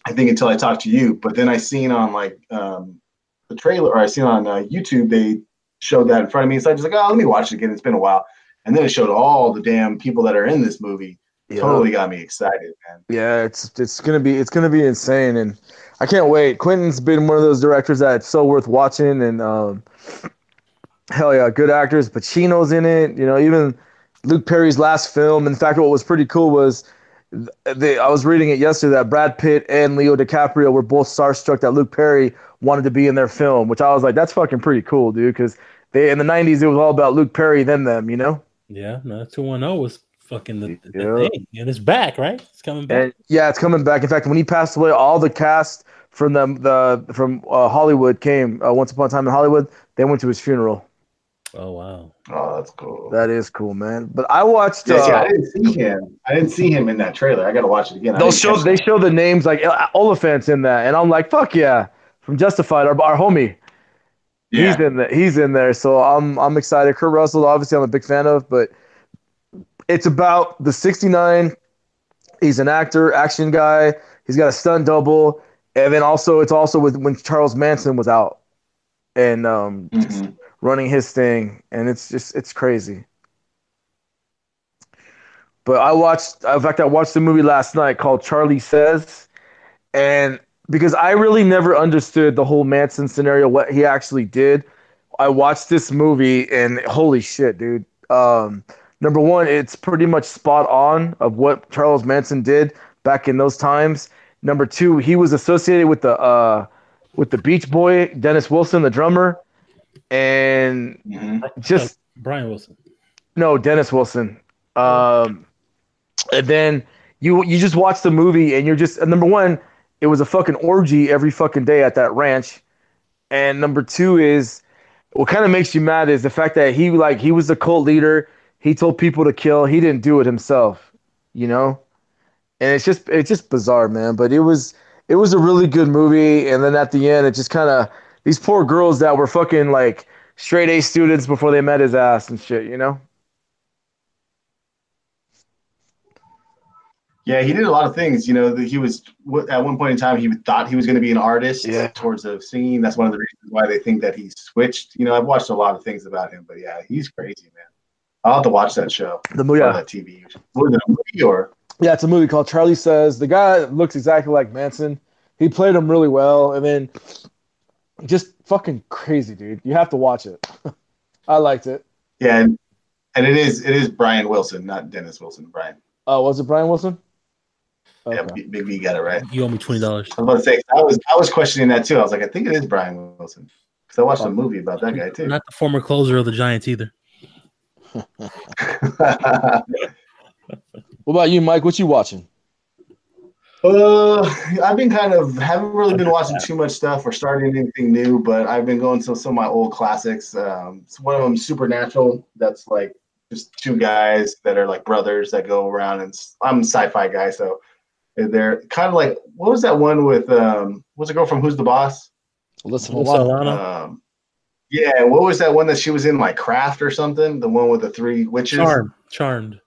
I think until I talked to you, but then I seen on like um, the trailer, or I seen on uh, YouTube they showed that in front of me. So I just like, oh, let me watch it again. It's been a while, and then it showed all the damn people that are in this movie. Yeah. Totally got me excited, man. Yeah, it's it's gonna be it's gonna be insane, and I can't wait. Quentin's been one of those directors that's so worth watching, and um, hell yeah, good actors. Pacino's in it. You know, even Luke Perry's last film. In fact, what was pretty cool was they, I was reading it yesterday that Brad Pitt and Leo DiCaprio were both starstruck that Luke Perry wanted to be in their film, which I was like, that's fucking pretty cool, dude. Because they in the '90s it was all about Luke Perry, then them, you know. Yeah, no, two one zero was fucking the, the Yeah. thing, and it's back, right? It's coming back. And yeah, it's coming back. In fact, when he passed away, all the cast from the the from uh, Hollywood came. Uh, Once upon a time in Hollywood, they went to his funeral. Oh wow. Oh, that's cool. That is cool, man. But I watched. Yeah, see, I Uh, didn't see him. I didn't see him in that trailer. I got to watch it again. They'll show they show the names like uh, Oliphant's in that, and I'm like, fuck yeah, from Justified, our, our homie. Yeah. He's in there. He's in there. So I'm I'm excited. Kurt Russell, obviously, I'm a big fan of, but it's about the '69. He's an actor, action guy. He's got a stunt double, and then also it's also with when Charles Manson was out and um, just Mhm. Running his thing, and it's just it's crazy. But I watched, in fact, I watched a movie last night called Charlie Says, and because I really never understood the whole Manson scenario, what he actually did, I watched this movie and holy shit, dude. Um, number one, it's pretty much spot on of what Charles Manson did back in those times. Number two, he was associated with the uh, with the Beach Boy, Dennis Wilson, the drummer, and Mhm. just Brian Wilson. no, Dennis Wilson. Um, and then you you just watch the movie and you're just and number one, it was a fucking orgy every fucking day at that ranch, and number two is what kind of makes you mad is the fact that he like he was the cult leader. He told people to kill. He didn't do it himself, you know. And it's just it's just bizarre, man. But it was it was a really good movie. And then at the end, it just kind of these poor girls that were fucking like straight A students before they met his ass and shit, you know. Yeah, he did a lot of things. You know, he was at one point in time he thought he was going to be an artist Yeah. towards the singing. That's one of the reasons why they think that he switched. You know, I've watched a lot of things about him, but yeah, he's crazy, man. I'll have to watch that show The movie, yeah. that TV. Was it a movie or? Yeah, it's a movie called Charlie Says. The guy looks exactly like Manson. He played him really well, and then just fucking crazy, dude. You have to watch it. I liked it. Yeah, and, and it is it is Brian Wilson, not Dennis Wilson. Brian. Oh, was it Brian Wilson? Yeah, Okay. Big, Big B got it right. You owe me twenty dollars. I was about to say I was I was questioning that too. I was like, I think it is Brian Wilson because I watched a movie about that guy too. Not the former closer of the Giants either. What about you, Mike? What you watching? Uh, I've been kind of haven't really been watching too much stuff or starting anything new, but I've been going to some of my old classics. Um, so one of them, Supernatural. That's like just two guys that are like brothers that go around, and I'm a sci-fi guy, so they're kind of like what was that one with um, what's the girl from Who's the Boss? Listen, Alyssa Alana, Um, yeah, what was that one that she was in like Craft or something? The one with the three witches. charmed, charmed.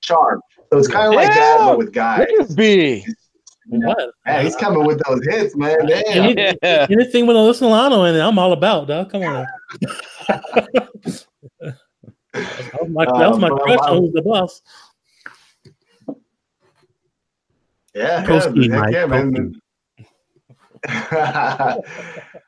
Charm. So it's kind of like that, but with guys. Look at B. What? Man, he's coming with those hits, man. Damn. Any- Yeah. Anything with Alyssa Milano in it, I'm all about, dog. Come on. that was my, that was my Um, crush on Who's the Boss. Yeah, yeah, yeah, man.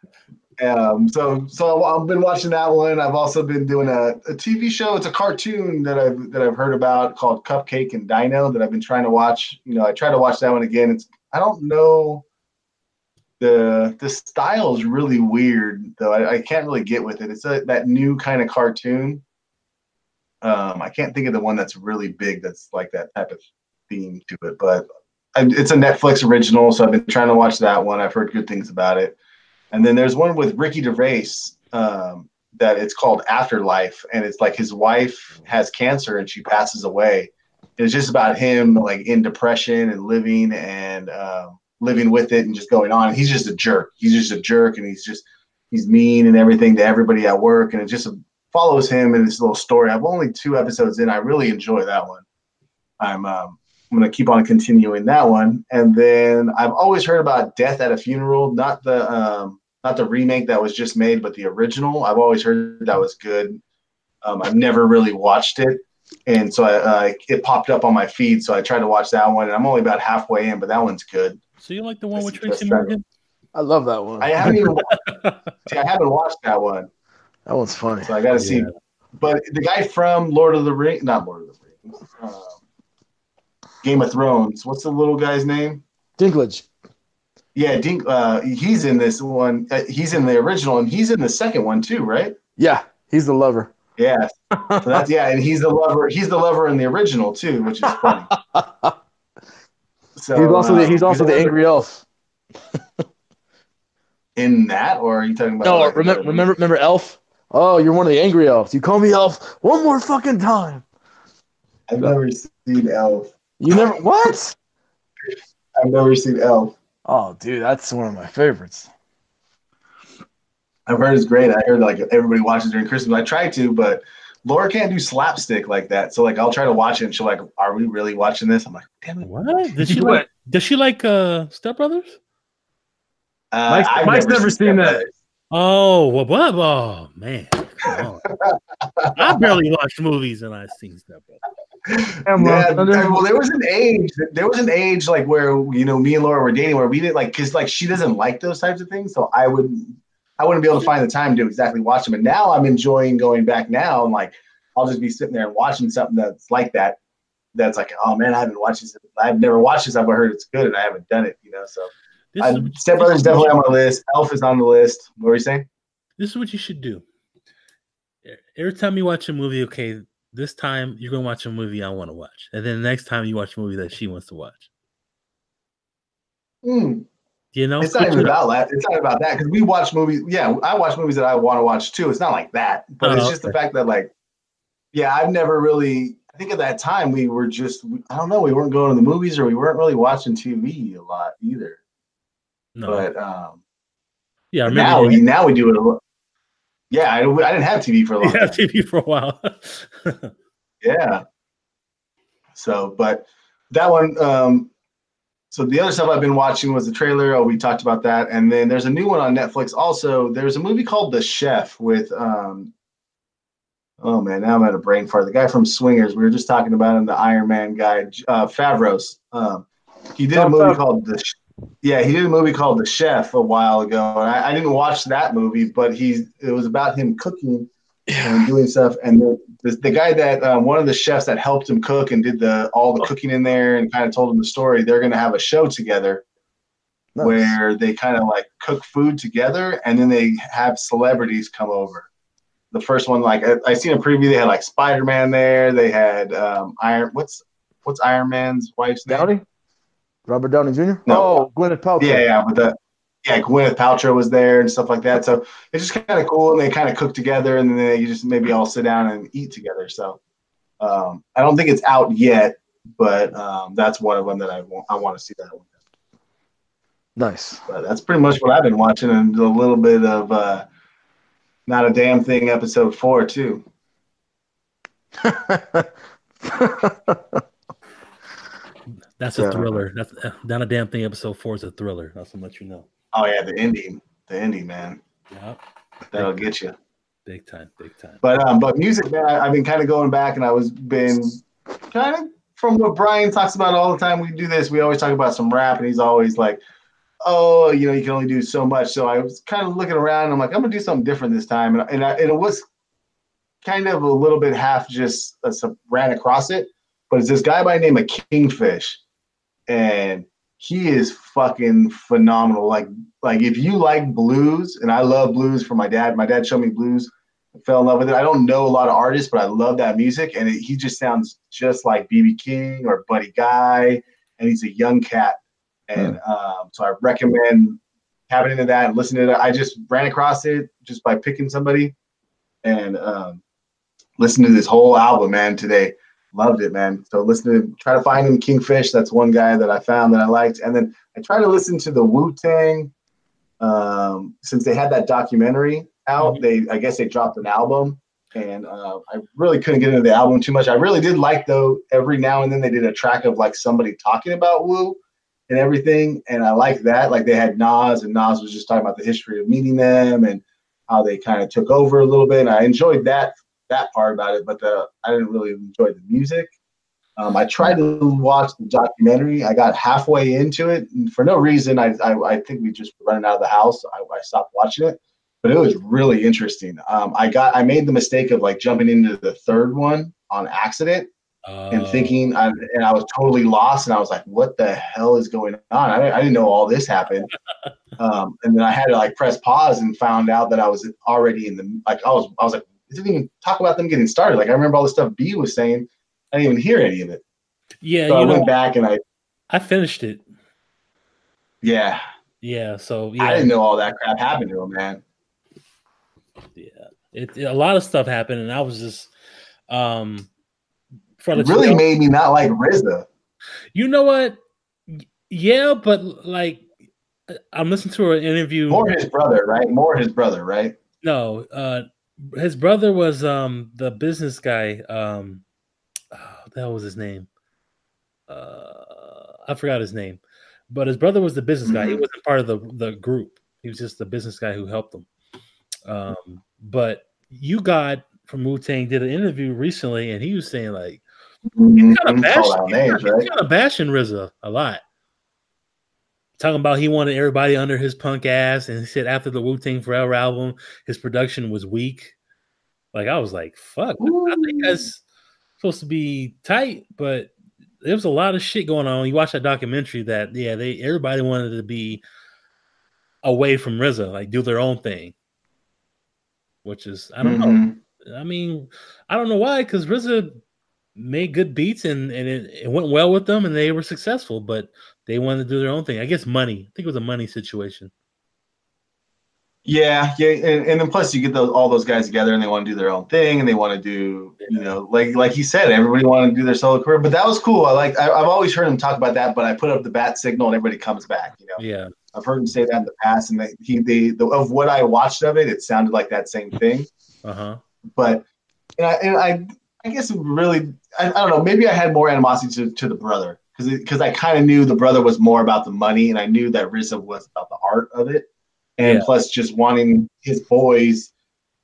um, so so I've been watching that one. I've also been doing a, a TV show. It's a cartoon that I've that I've heard about called Cupcake and Dino that I've been trying to watch. You know, I try to watch that one again. It's I don't know. The the style is really weird though. I, I can't really get with it. It's a, that new kind of cartoon. Um, I can't think of the one that's really big. That's like that type of theme to it, but I- it's a Netflix original, so I've been trying to watch that one. I've heard good things about it. And then there's one with Ricky Gervais um, that it's called Afterlife, and it's like his wife has cancer and she passes away. It's just about him like in depression and living and um, living with it and just going on. He's just a jerk. He's just a jerk, and he's just he's mean and everything to everybody at work, and it just follows him in this little story. I've only two episodes in. I really enjoy that one. I'm um, I'm gonna keep on continuing that one. And then I've always heard about Death at a Funeral, not the um, not the remake that was just made, but the original. I've always heard that was good. Um, I've never really watched it, and so I, uh, it popped up on my feed. So I tried to watch that one, and I'm only about halfway in, but that one's good. So you like the one I with Tracy. Morgan? I love that one. I haven't even see, I haven't watched that one, that one's funny. so I got to see. But the guy from Lord of the Rings, not Lord of the Rings, um, Game of Thrones. What's the little guy's name? Dinklage. Yeah, Dink. Uh, he's in this one. Uh, he's in the original, and he's in the second one too, right? Yeah, he's the lover. Yeah. So that's yeah, and he's the lover. He's the lover in the original too, which is funny. So he's also the, uh, he's also the angry elf. in that, or are you talking about? No, like, remember remember remember elf? Oh, you're one of the angry elves. You call me elf one more fucking time. I've never seen Elf. You never what? I've never seen Elf. Oh, dude, that's one of my favorites. I've heard it's great. I heard like everybody watches during Christmas. I try to, but Laura can't do slapstick like that. So like I'll try to watch it, and she'll like, "Are we really watching this?" I'm like, "Damn it!" What? Did she What? like? Does she like uh Step Brothers? Uh, Mike's- I've Mike's never seen Step that. Brothers. Oh, what? what? Oh man, I barely watch movies and I've seen Step Brothers. Yeah, well, there was an age. There was an age like where you know me and Laura were dating, where we didn't like because like she doesn't like those types of things, so I wouldn't, I wouldn't be able to find the time to exactly watch them. And now I'm enjoying going back now, and like I'll just be sitting there and watching something that's like that. That's like, oh man, I haven't watched this. I've never watched this. I've heard it's good, and I haven't done it. You know, so This, I, is, Step Brothers definitely on my list. Elf is on the list. What were you saying? This is what you should do. Every time you watch a movie, okay, this time you're gonna watch a movie I want to watch, and then the next time you watch a movie that she wants to watch. Hmm. You know, It's not even about that. It's not about that because we watch movies. Yeah, I watch movies that I want to watch too. It's not like that, but Oh, it's just the fact that like, yeah, I've never really. I think at that time we were just. I don't know. We weren't going to the movies or we weren't really watching TV a lot either. No, But um, yeah, now we now we do it a lot. Yeah, I, I didn't have TV for a long you time. TV for a while. Yeah. So, but that one. Um, so the other stuff I've been watching was the trailer. Oh, we talked about that, and then there's a new one on Netflix. Also, there's a movie called The Chef with. Um, oh man, now I'm at a brain fart. The guy from Swingers. We were just talking about him. The Iron Man guy, uh, Favros. Um, he did a movie Favreau. called The. Ch- Yeah, he did a movie called The Chef a while ago, and I, I didn't watch that movie, but he's it was about him cooking and doing stuff. And the, the, the guy that um, one of the chefs that helped him cook and did the all the cooking in there and kind of told him the story. They're going to have a show together Nice. where they kind of like cook food together and then they have celebrities come over. The first one, like I, I seen a preview, they had like Spider Man there. They had um, Iron. What's what's Iron Man's wife's name? Downey? Robert Downey Jr. No. Oh, Gwyneth Paltrow. Yeah, yeah, but the yeah, Gwyneth Paltrow was there and stuff like that. So it's just kind of cool, and they kind of cook together, and then they just maybe all sit down and eat together. So um, I don't think it's out yet, but um, that's one of them that I want. I want to see that one. Nice. But that's pretty much what I've been watching, and a little bit of uh, not a damn thing episode four too. That's a thriller. That's uh, not a damn thing. Episode four is a thriller. That's to let you know. Oh yeah, the indie, the indie man, Yeah, that'll get you. big time, big time. But um, but music, man, I've been kind of going back, and I was been kind of from what Brian talks about all the time. We do this. We always talk about some rap, and he's always like, "Oh, you know, you can only do so much." So I was kind of looking around. And I'm like, I'm gonna do something different this time, and and, I, and it was kind of a little bit half just uh, ran across it, but it's this guy by the name of Kingfish, and he is fucking phenomenal. Like like if you like blues, and I love blues from my dad. My dad showed me blues fell in love with it. I don't know a lot of artists, but I love that music, and it, he just sounds just like BB King or Buddy Guy, and he's a young cat, and um, so I recommend tapping into that and listening to it. I just ran across it just by picking somebody, and um, listened to this whole album, man. Today, loved it, man. So listen to try to find him Kingfish. That's one guy that I found that I liked, and then I try to listen to the Wu Tang um, since they had that documentary out. Mhm. They I guess they dropped an album, and uh, I really couldn't get into the album too much. I really did like though every now and then they did a track of like somebody talking about Wu and everything, and I liked that. Like they had Nas, and Nas was just talking about the history of meeting them and how they kind of took over a little bit. And I enjoyed that that part about it, but the I didn't really enjoy the music. Um, I tried to watch the documentary. I got halfway into it, and for no reason, I I, I think we just running out of the house. I, I stopped watching it but it was really interesting. Um, I got I made the mistake of like jumping into the third one on accident uh, and thinking, I, and I was totally lost, and I was like, "What the hell is going on?" I, I didn't know all this happened, um, and then I had to like press pause and found out that I was already in the like I was I was like, didn't even talk about them getting started. Like I remember all the stuff B was saying, I didn't even hear any of it. Yeah, so I went back and I I finished it. Yeah. Yeah. So yeah. I didn't know all that crap happened to him, man yeah, it, it, a lot of stuff happened, and I was just um. It really made me not like RZA. You know what? Yeah, but like I'm listening to an interview. More his brother, right? More his brother, right? No, uh, his brother was um the business guy. Um, oh, that was his name. Uh, I forgot his name, but his brother was the business guy. Mm-hmm. He wasn't part of the the group. He was just the business guy who helped them. Um, but you got from Wu Tang did an interview recently, and he was saying like he's kind of bashing, names, right? kind of bashing RZA a lot. Talking about he wanted everybody under his punk ass, and he said after the Wu Tang Forever album, his production was weak. Like I was like, "Fuck!" Ooh. I think that's supposed to be tight, but there was a lot of shit going on. You watch that documentary that yeah, they everybody wanted to be away from RZA, like do their own thing which is I don't mm-hmm. know. I mean, I don't know why, because RZA made good beats and and it, it, went well with them and they were successful, but they wanted to do their own thing. I guess money. I think it was a money situation. Yeah, yeah, and, and then plus you get those all those guys together and they want to do their own thing and they want to do you know like like he said everybody wanted to do their solo career, but that was cool. I like I, have always heard him talk about that, but I put up the bat signal and everybody comes back. You know, yeah. I've heard him say that in the past, and they, he they the, of what I watched of it, it sounded like that same thing. Uh huh. But and I, and I I guess really I, I don't know maybe I had more animosity to, to the brother because I kind of knew the brother was more about the money, and I knew that RZA was about the art of it and yeah. plus just wanting his boys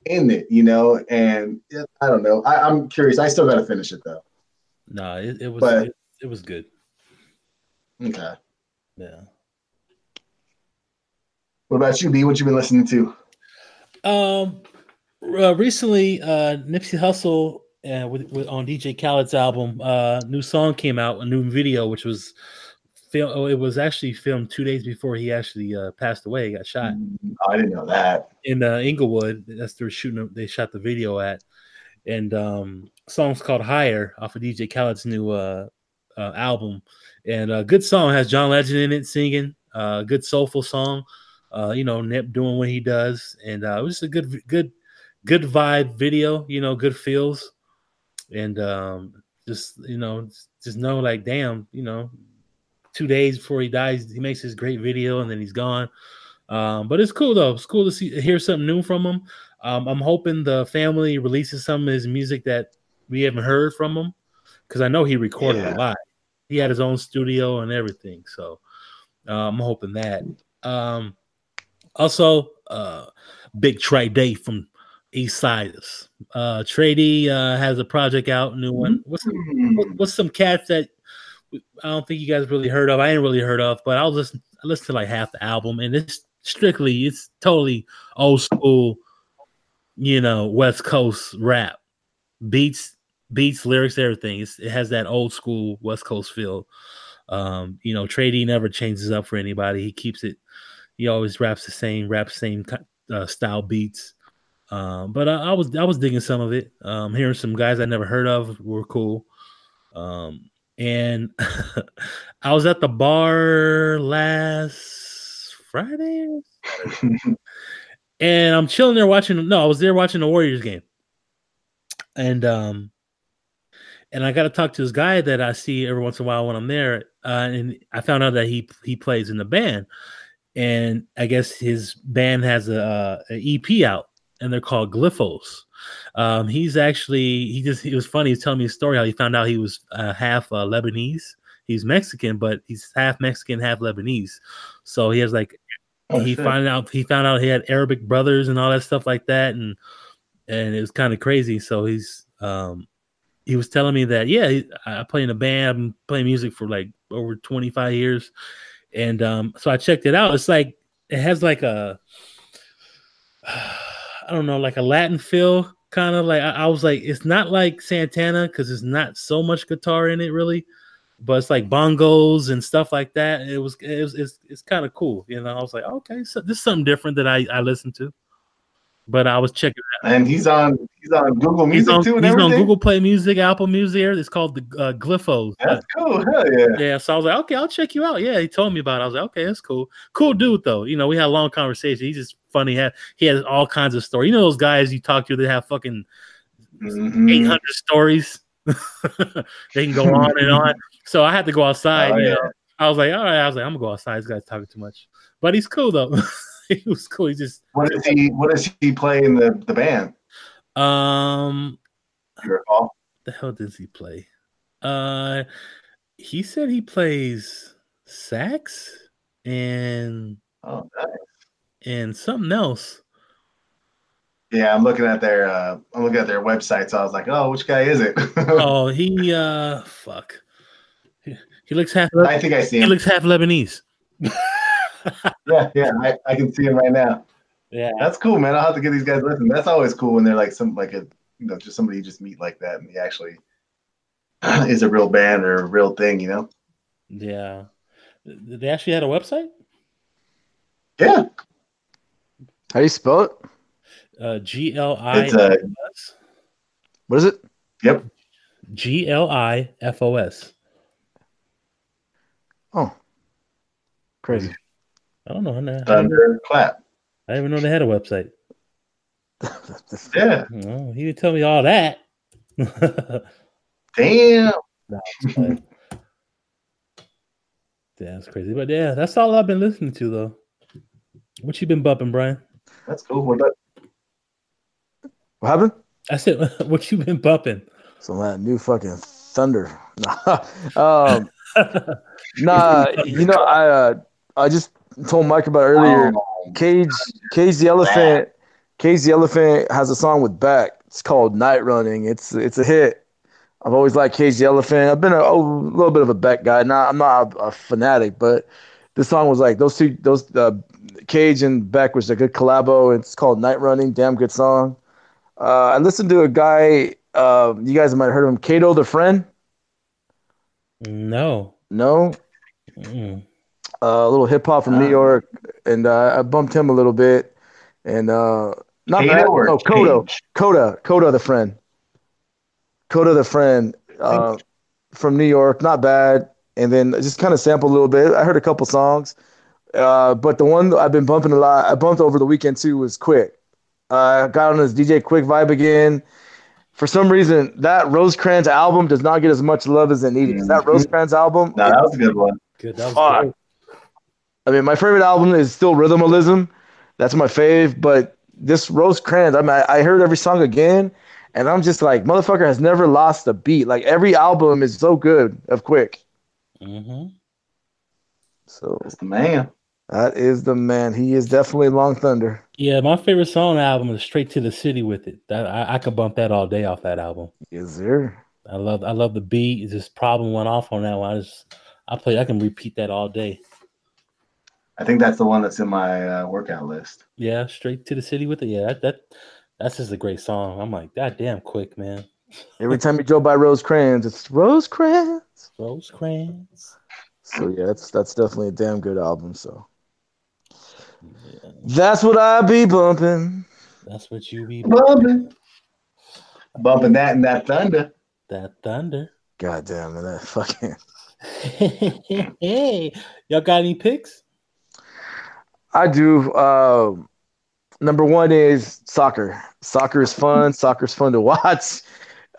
in it, you know. And I don't know. I, am curious. I still got to finish it though. No, nah, it, it, was but, it, it, was good. Okay. Yeah. What about you, B? What you been listening to? Um, uh, recently, uh, Nipsey Hussle uh, with, with, on DJ Khaled's album, uh, new song came out, a new video, which was film. Oh, it was actually filmed two days before he actually uh, passed away. He got shot. Oh, I didn't know that. In uh, Inglewood, that's they're shooting. They shot the video at, and um, song's called "Higher" off of DJ Khaled's new uh, uh, album, and a good song has John Legend in it singing. Uh, good soulful song. Uh, you know, Nip doing what he does, and uh, it was a good, good, good vibe video. You know, good feels, and um, just you know, just know like, damn, you know, two days before he dies, he makes his great video and then he's gone. Um, but it's cool though. It's cool to see hear something new from him. Um, I'm hoping the family releases some of his music that we haven't heard from him because I know he recorded yeah. a lot. He had his own studio and everything. So uh, I'm hoping that. Um, also, uh, Big Trey Day from Eastsidaz. Uh, D uh, has a project out, new one. What's some, mm. what's some cats that I don't think you guys really heard of. I ain't really heard of, but I'll listen. I listened to like half the album, and it's strictly, it's totally old school, you know, West Coast rap, beats, beats, lyrics, everything. It's, it has that old school West Coast feel. Um, you know, D never changes up for anybody. He keeps it. He always raps the same, raps same uh, style beats. Um, but I, I, was I was digging some of it. Um, hearing some guys I never heard of were cool. Um, and I was at the bar last Friday, and I'm chilling there watching. No, I was there watching the Warriors game, and um, and I got to talk to this guy that I see every once in a while when I'm there, uh, and I found out that he he plays in the band, and I guess his band has a, a EP out, and they're called Glifos, Um, he's actually he just he was funny. He was telling me a story how he found out he was uh, half uh, Lebanese. He's Mexican, but he's half Mexican, half Lebanese. So he has like Oh, he shit. found out he found out he had Arabic brothers and all that stuff like that, and and it was kind of crazy. So he's um he was telling me that yeah, he, I play in a band, I've been playing music for like over 25 years, and um so I checked it out. It's like it has like a I don't know, like a Latin feel, kind of like I, I was like, it's not like Santana because it's not so much guitar in it really, but it's like bongos and stuff like that. It was it was it's, it's kind of cool, you know. I was like, okay, so this is something different that I I listened to, but I was checking. And he's on he's on Google He's Music on, too and he's on. Google Play Music, Apple Music. It's called the uh, Glifos. That's cool. Hell yeah. Yeah, so I was like, okay, I'll check you out. Yeah, he told me about it. I was like, okay, that's cool. Cool dude, though. You know, we had a long conversation. He just funny. He has all kinds of stories. You know those guys you talk to that have fucking Mhm. eight hundred stories. they can go on and on. So I had to go outside. Oh, you yeah. know, I was like, all right. I was like, I'm gonna go outside. This guy's talking too much, but he's cool though. he was cool. He just What does he what does he play in the, the band? um, Do you recall? the hell does he play? Uh, he said he plays sax and Oh, nice. And something else. Yeah, I'm looking at their uh, I'm looking at their website, so I was like, oh, which guy is it? Oh, he uh, fuck. He, he looks half. I think I see Him. He looks half Lebanese. Yeah, yeah, I, I can see him right now. Yeah, That's cool, man. I'll have to get these guys listen. That's always cool when they're like some like a you know just somebody you just meet like that and he actually is a real band or a real thing, you know? yeah. They actually had a website. Yeah, How do you spell it? Uh, G L I it's uh, What is it? yep. G L I F O S. Oh, crazy. I don't know. I didn't- Thunder clap. I didn't even know they had a website. Yeah, Oh, he didn't tell me all that. damn. No, it's fine. that's crazy. But yeah, that's all I've been listening to though. What you been bumping, Brian? That's cool. What about What happened? I said, what you been bumping? Some of that new fucking thunder. um, nah, you know, I uh, I just told Mike about earlier. Oh, Cage Cage the Elephant Cage the Elephant has a song with Beck. It's called Night Running. It's it's a hit. I've always liked Cage the Elephant. I've been a, a little bit of a Beck guy. Not I'm not a, a fanatic, but this song was like those two those uh, Cage and Beck was a good collabo. It's called Night Running. Damn good song. Uh, I listened to a guy. Uh, you guys might have heard of him, Kato the Friend. No. No, Mm-mm. uh, a little hip hop from New Uh. York, and uh, I bumped him a little bit. And uh, not Kato bad. or No, Kodo, Cage? Coda, Coda the friend, Coda the friend uh, from New York, not bad. And then just kind of sampled a little bit. I heard a couple songs, uh, but the one I've been bumping a lot, I bumped over the weekend too, was Quik. I got on this DJ Quik vibe again. For some reason, that Rosecrans album does not get as much love as it needed. 'cause That Mhm. Rosecrans album, No, that was a good one. Good. That was Fuck. good. I mean, my favorite album is still Rhythmalism. That's my fave. But this Rosecrans, I mean, I, I heard every song again, and I'm just like, motherfucker has never lost a beat. Like every album is so good of Quik. Mhm. So That's the man. That is the man. He is definitely Long Thunder. Yeah, my favorite song album is "Straight to the City" with it. That I, I could bump that all day off that album. Is there? I love I love the beat. This problem went off on that one. I just I play. I can repeat that all day. I think that's the one that's in my uh, workout list. Yeah, straight to the city with it. Yeah, that, that that's just a great song. I'm like, God damn, Quik man. Every time you go by Rosecrans, it's Rosecrans. Rosecrans. So yeah, that's that's definitely a damn good album. So that's what I be bumping. That's what you be Bumping. Bumping that and that thunder. that thunder. God damn it, that fucking. hey, y'all got any picks? I do. Um, number one is soccer. Soccer is fun. Soccer's fun to watch.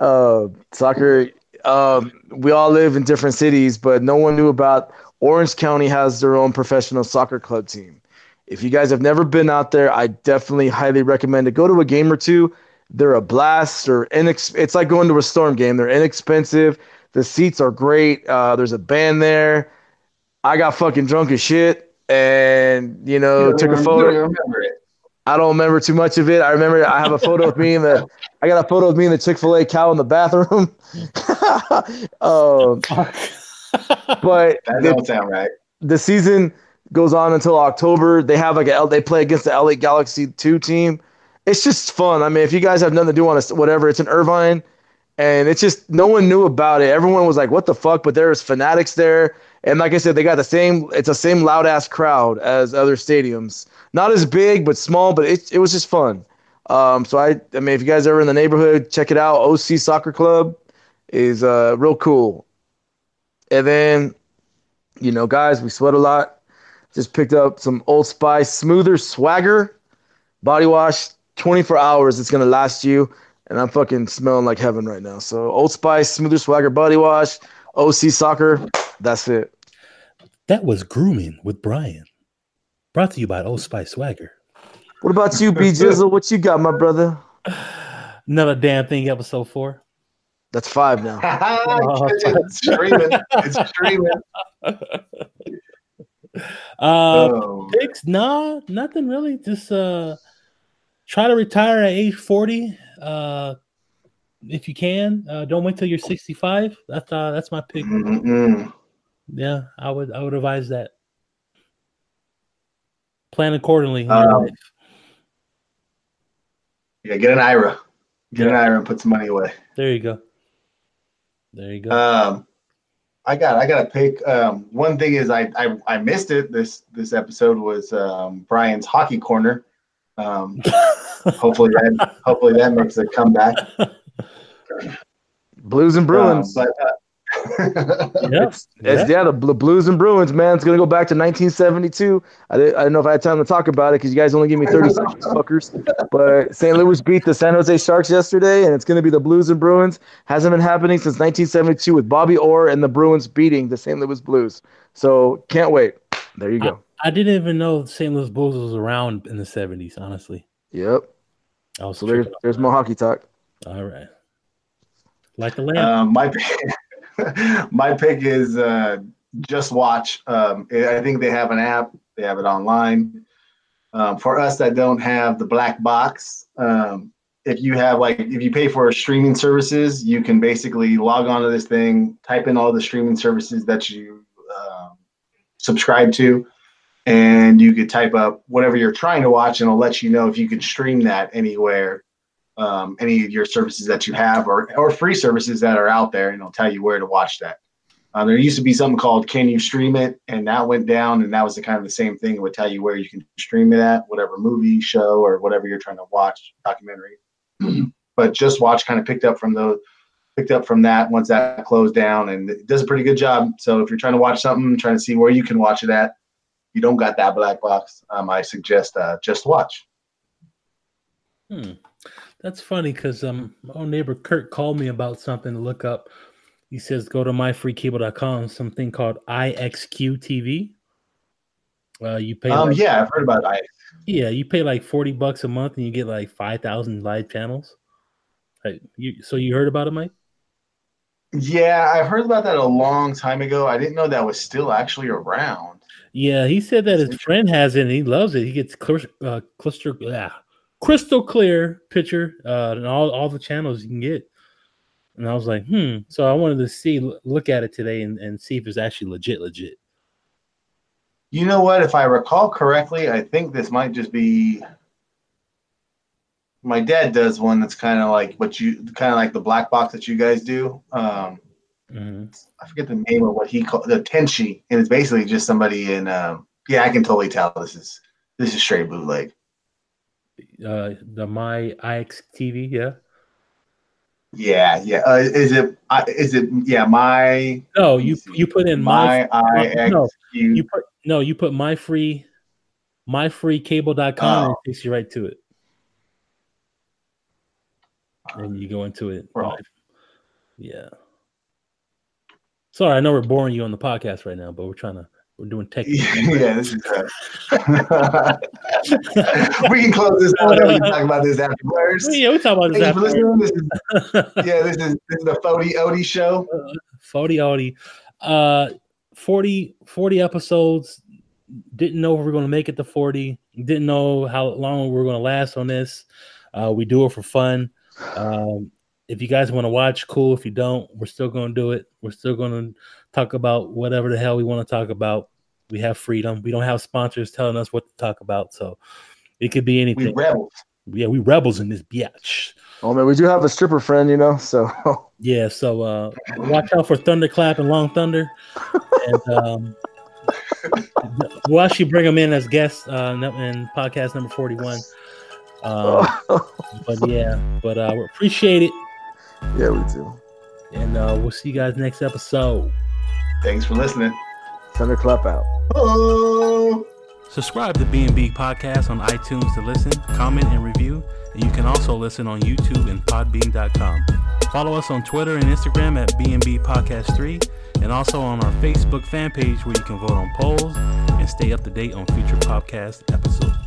Uh, soccer. Um, we all live in different cities, but no one knew about Orange County has their own professional soccer club team. If you guys have never been out there, I definitely highly recommend it. Go to a game or two. They're a blast. Or inex- It's like going to a storm game. They're inexpensive. The seats are great. Uh, there's a band there. I got fucking drunk as shit, and you know, You took a photo. remember. I don't remember too much of it. I remember I have a photo of me in the I got a photo of me in the Chick Fil A cow in the bathroom. um, but That don't sound right. the season goes on until October. They have like a L- they play against the LA Galaxy two team. It's just fun. I mean, if you guys have nothing to do on a, whatever, it's in Irvine, and it's just no one knew about it. Everyone was like, "What the fuck?" But there's fanatics there, and like I said, they got the same. It's the same loud ass crowd as other stadiums. Not as big, but small. But it it was just fun. Um, so I I mean, if you guys are in the neighborhood, check it out. OC Soccer Club is uh real cool. And then, you know, guys, we sweat a lot. Just picked up some Old Spice Smoother Swagger body wash. 24 hours. It's gonna last you. And I'm fucking smelling like heaven right now. So Old Spice Smoother Swagger body wash. OC Soccer. That's it. that was grooming with Brian. Brought to you by Old Spice Swagger. What about you, B Jizzle? What you got, my brother? Another damn thing, episode four. That's five now. it's streaming. It's streaming. Uh, Oh, picks? Nah, nothing really. Just uh, try to retire at age forty. Uh, if you can, uh, don't wait till you're sixty-five. That's uh, that's my pick. mm-mm. Yeah, I would I would advise that. Plan accordingly. Um. Yeah, get an IRA. Get an IRA and put some money away. There you go. There you go. Um, I got I got to pick. Um, one thing is I, I I missed it. This this episode was um, Brian's hockey corner. Um, hopefully that hopefully that makes a comeback. Blues and Bruins. Um, but uh, yeah, It's, it's, yeah, the Blues and Bruins, man. It's gonna go back to 1972. I, did, I don't know if I had time to talk about it because you guys only give me 30 seconds, fuckers. But St. Louis beat the San Jose Sharks yesterday, and it's gonna be the Blues and Bruins. Hasn't been happening since 1972 with Bobby Orr and the Bruins beating the St. Louis Blues. So can't wait. There you go. I didn't even know St. Louis Bulls was around in the seventies. Honestly, Yep. Oh, So there's there's more hockey talk. All right, like the lamp. um, my pick, my pick is uh, just watch. Um, I think they have an app. They have it online. Um, for us that don't have the black box, um, if you have like if you pay for streaming services, you can basically log onto this thing, type in all the streaming services that you um, subscribe to, and you could type up whatever you're trying to watch, and it'll let you know if you can stream that anywhere um, any of your services that you have or, or free services that are out there and it'll tell you where to watch that. Um, there used to be something called Can You Stream It? And that went down, and that was the kind of the same thing. It would tell you where you can stream it at, whatever movie, show, or whatever you're trying to watch, documentary. but Just Watch kind of picked up from the picked up from that once that closed down, and it does a pretty good job. So if you're trying to watch something, trying to see where you can watch it at, you don't got that black box. Um, I suggest uh, Just Watch. Hmm. That's funny because um, my old neighbor Kurt called me about something to look up. He says go to myfreecable.com, something called IXQ TV. Uh, you pay Um, like, yeah, I've heard about it. yeah, you pay like forty bucks a month and you get like five thousand live channels. Like, you, so you heard about it, Mike? Yeah, I've heard about that a long time ago. I didn't know that was still actually around. Yeah, he said that his friend has it and he loves it. He gets clear, uh, cluster, yeah, crystal clear picture uh, and all, all the channels you can get. And I was like, hmm. So I wanted to see, look at it today and, and see if it's actually legit, legit. You know what? If I recall correctly, I think this might just be. My dad does one that's kind of like what you, kind of like the black box that you guys do. Um, Mhm. I forget the name of what he called the Tenchi, and it's basically just somebody in. Um, yeah, I can totally tell this is this is straight bootleg. Uh, the My IX TV, yeah. Yeah, yeah. Uh, is it? Uh, is it? Yeah, my No, you you put in my, my I X no, you put no, you put my free, myfreecable.com and Oh. it takes you right to it. And you go into it. Bro. Yeah. Sorry, I know we're boring you on the podcast right now, but we're trying to We're doing tech. yeah, this is. Uh, we can close this out. We can talk about this afterwards. yeah, we talk about this Thank you for after. listening. This is, yeah, this is this is the Fody Odie show. 40 Audi. Uh 40 40 episodes. Didn't know if we were going to make it to 40. Didn't know how long we were going to last on this. Uh we do it for fun. Um if you guys want to watch, cool. If you don't, we're still going to do it. We're still going to talk about whatever the hell we want to talk about. We have freedom. We don't have sponsors telling us what to talk about, so it could be anything. We rebels. yeah, we rebels in this bitch. Oh man, we do have a stripper friend, you know. So Yeah, so uh, watch out for Thunderclap and Long Thunder, and um, we'll actually bring them in as guests uh, in podcast number forty-one. Um, but yeah, but uh, we appreciate it, yeah, we do. and uh, we'll see you guys next episode. Thanks for listening. Thunderclap out. Oh. Subscribe to B&B Podcast on iTunes to listen, comment, and review. And you can also listen on YouTube and podbean.com. Follow us on Twitter and Instagram at B&B Podcast 3 and also on our Facebook fan page where you can vote on polls and stay up to date on future podcast episodes.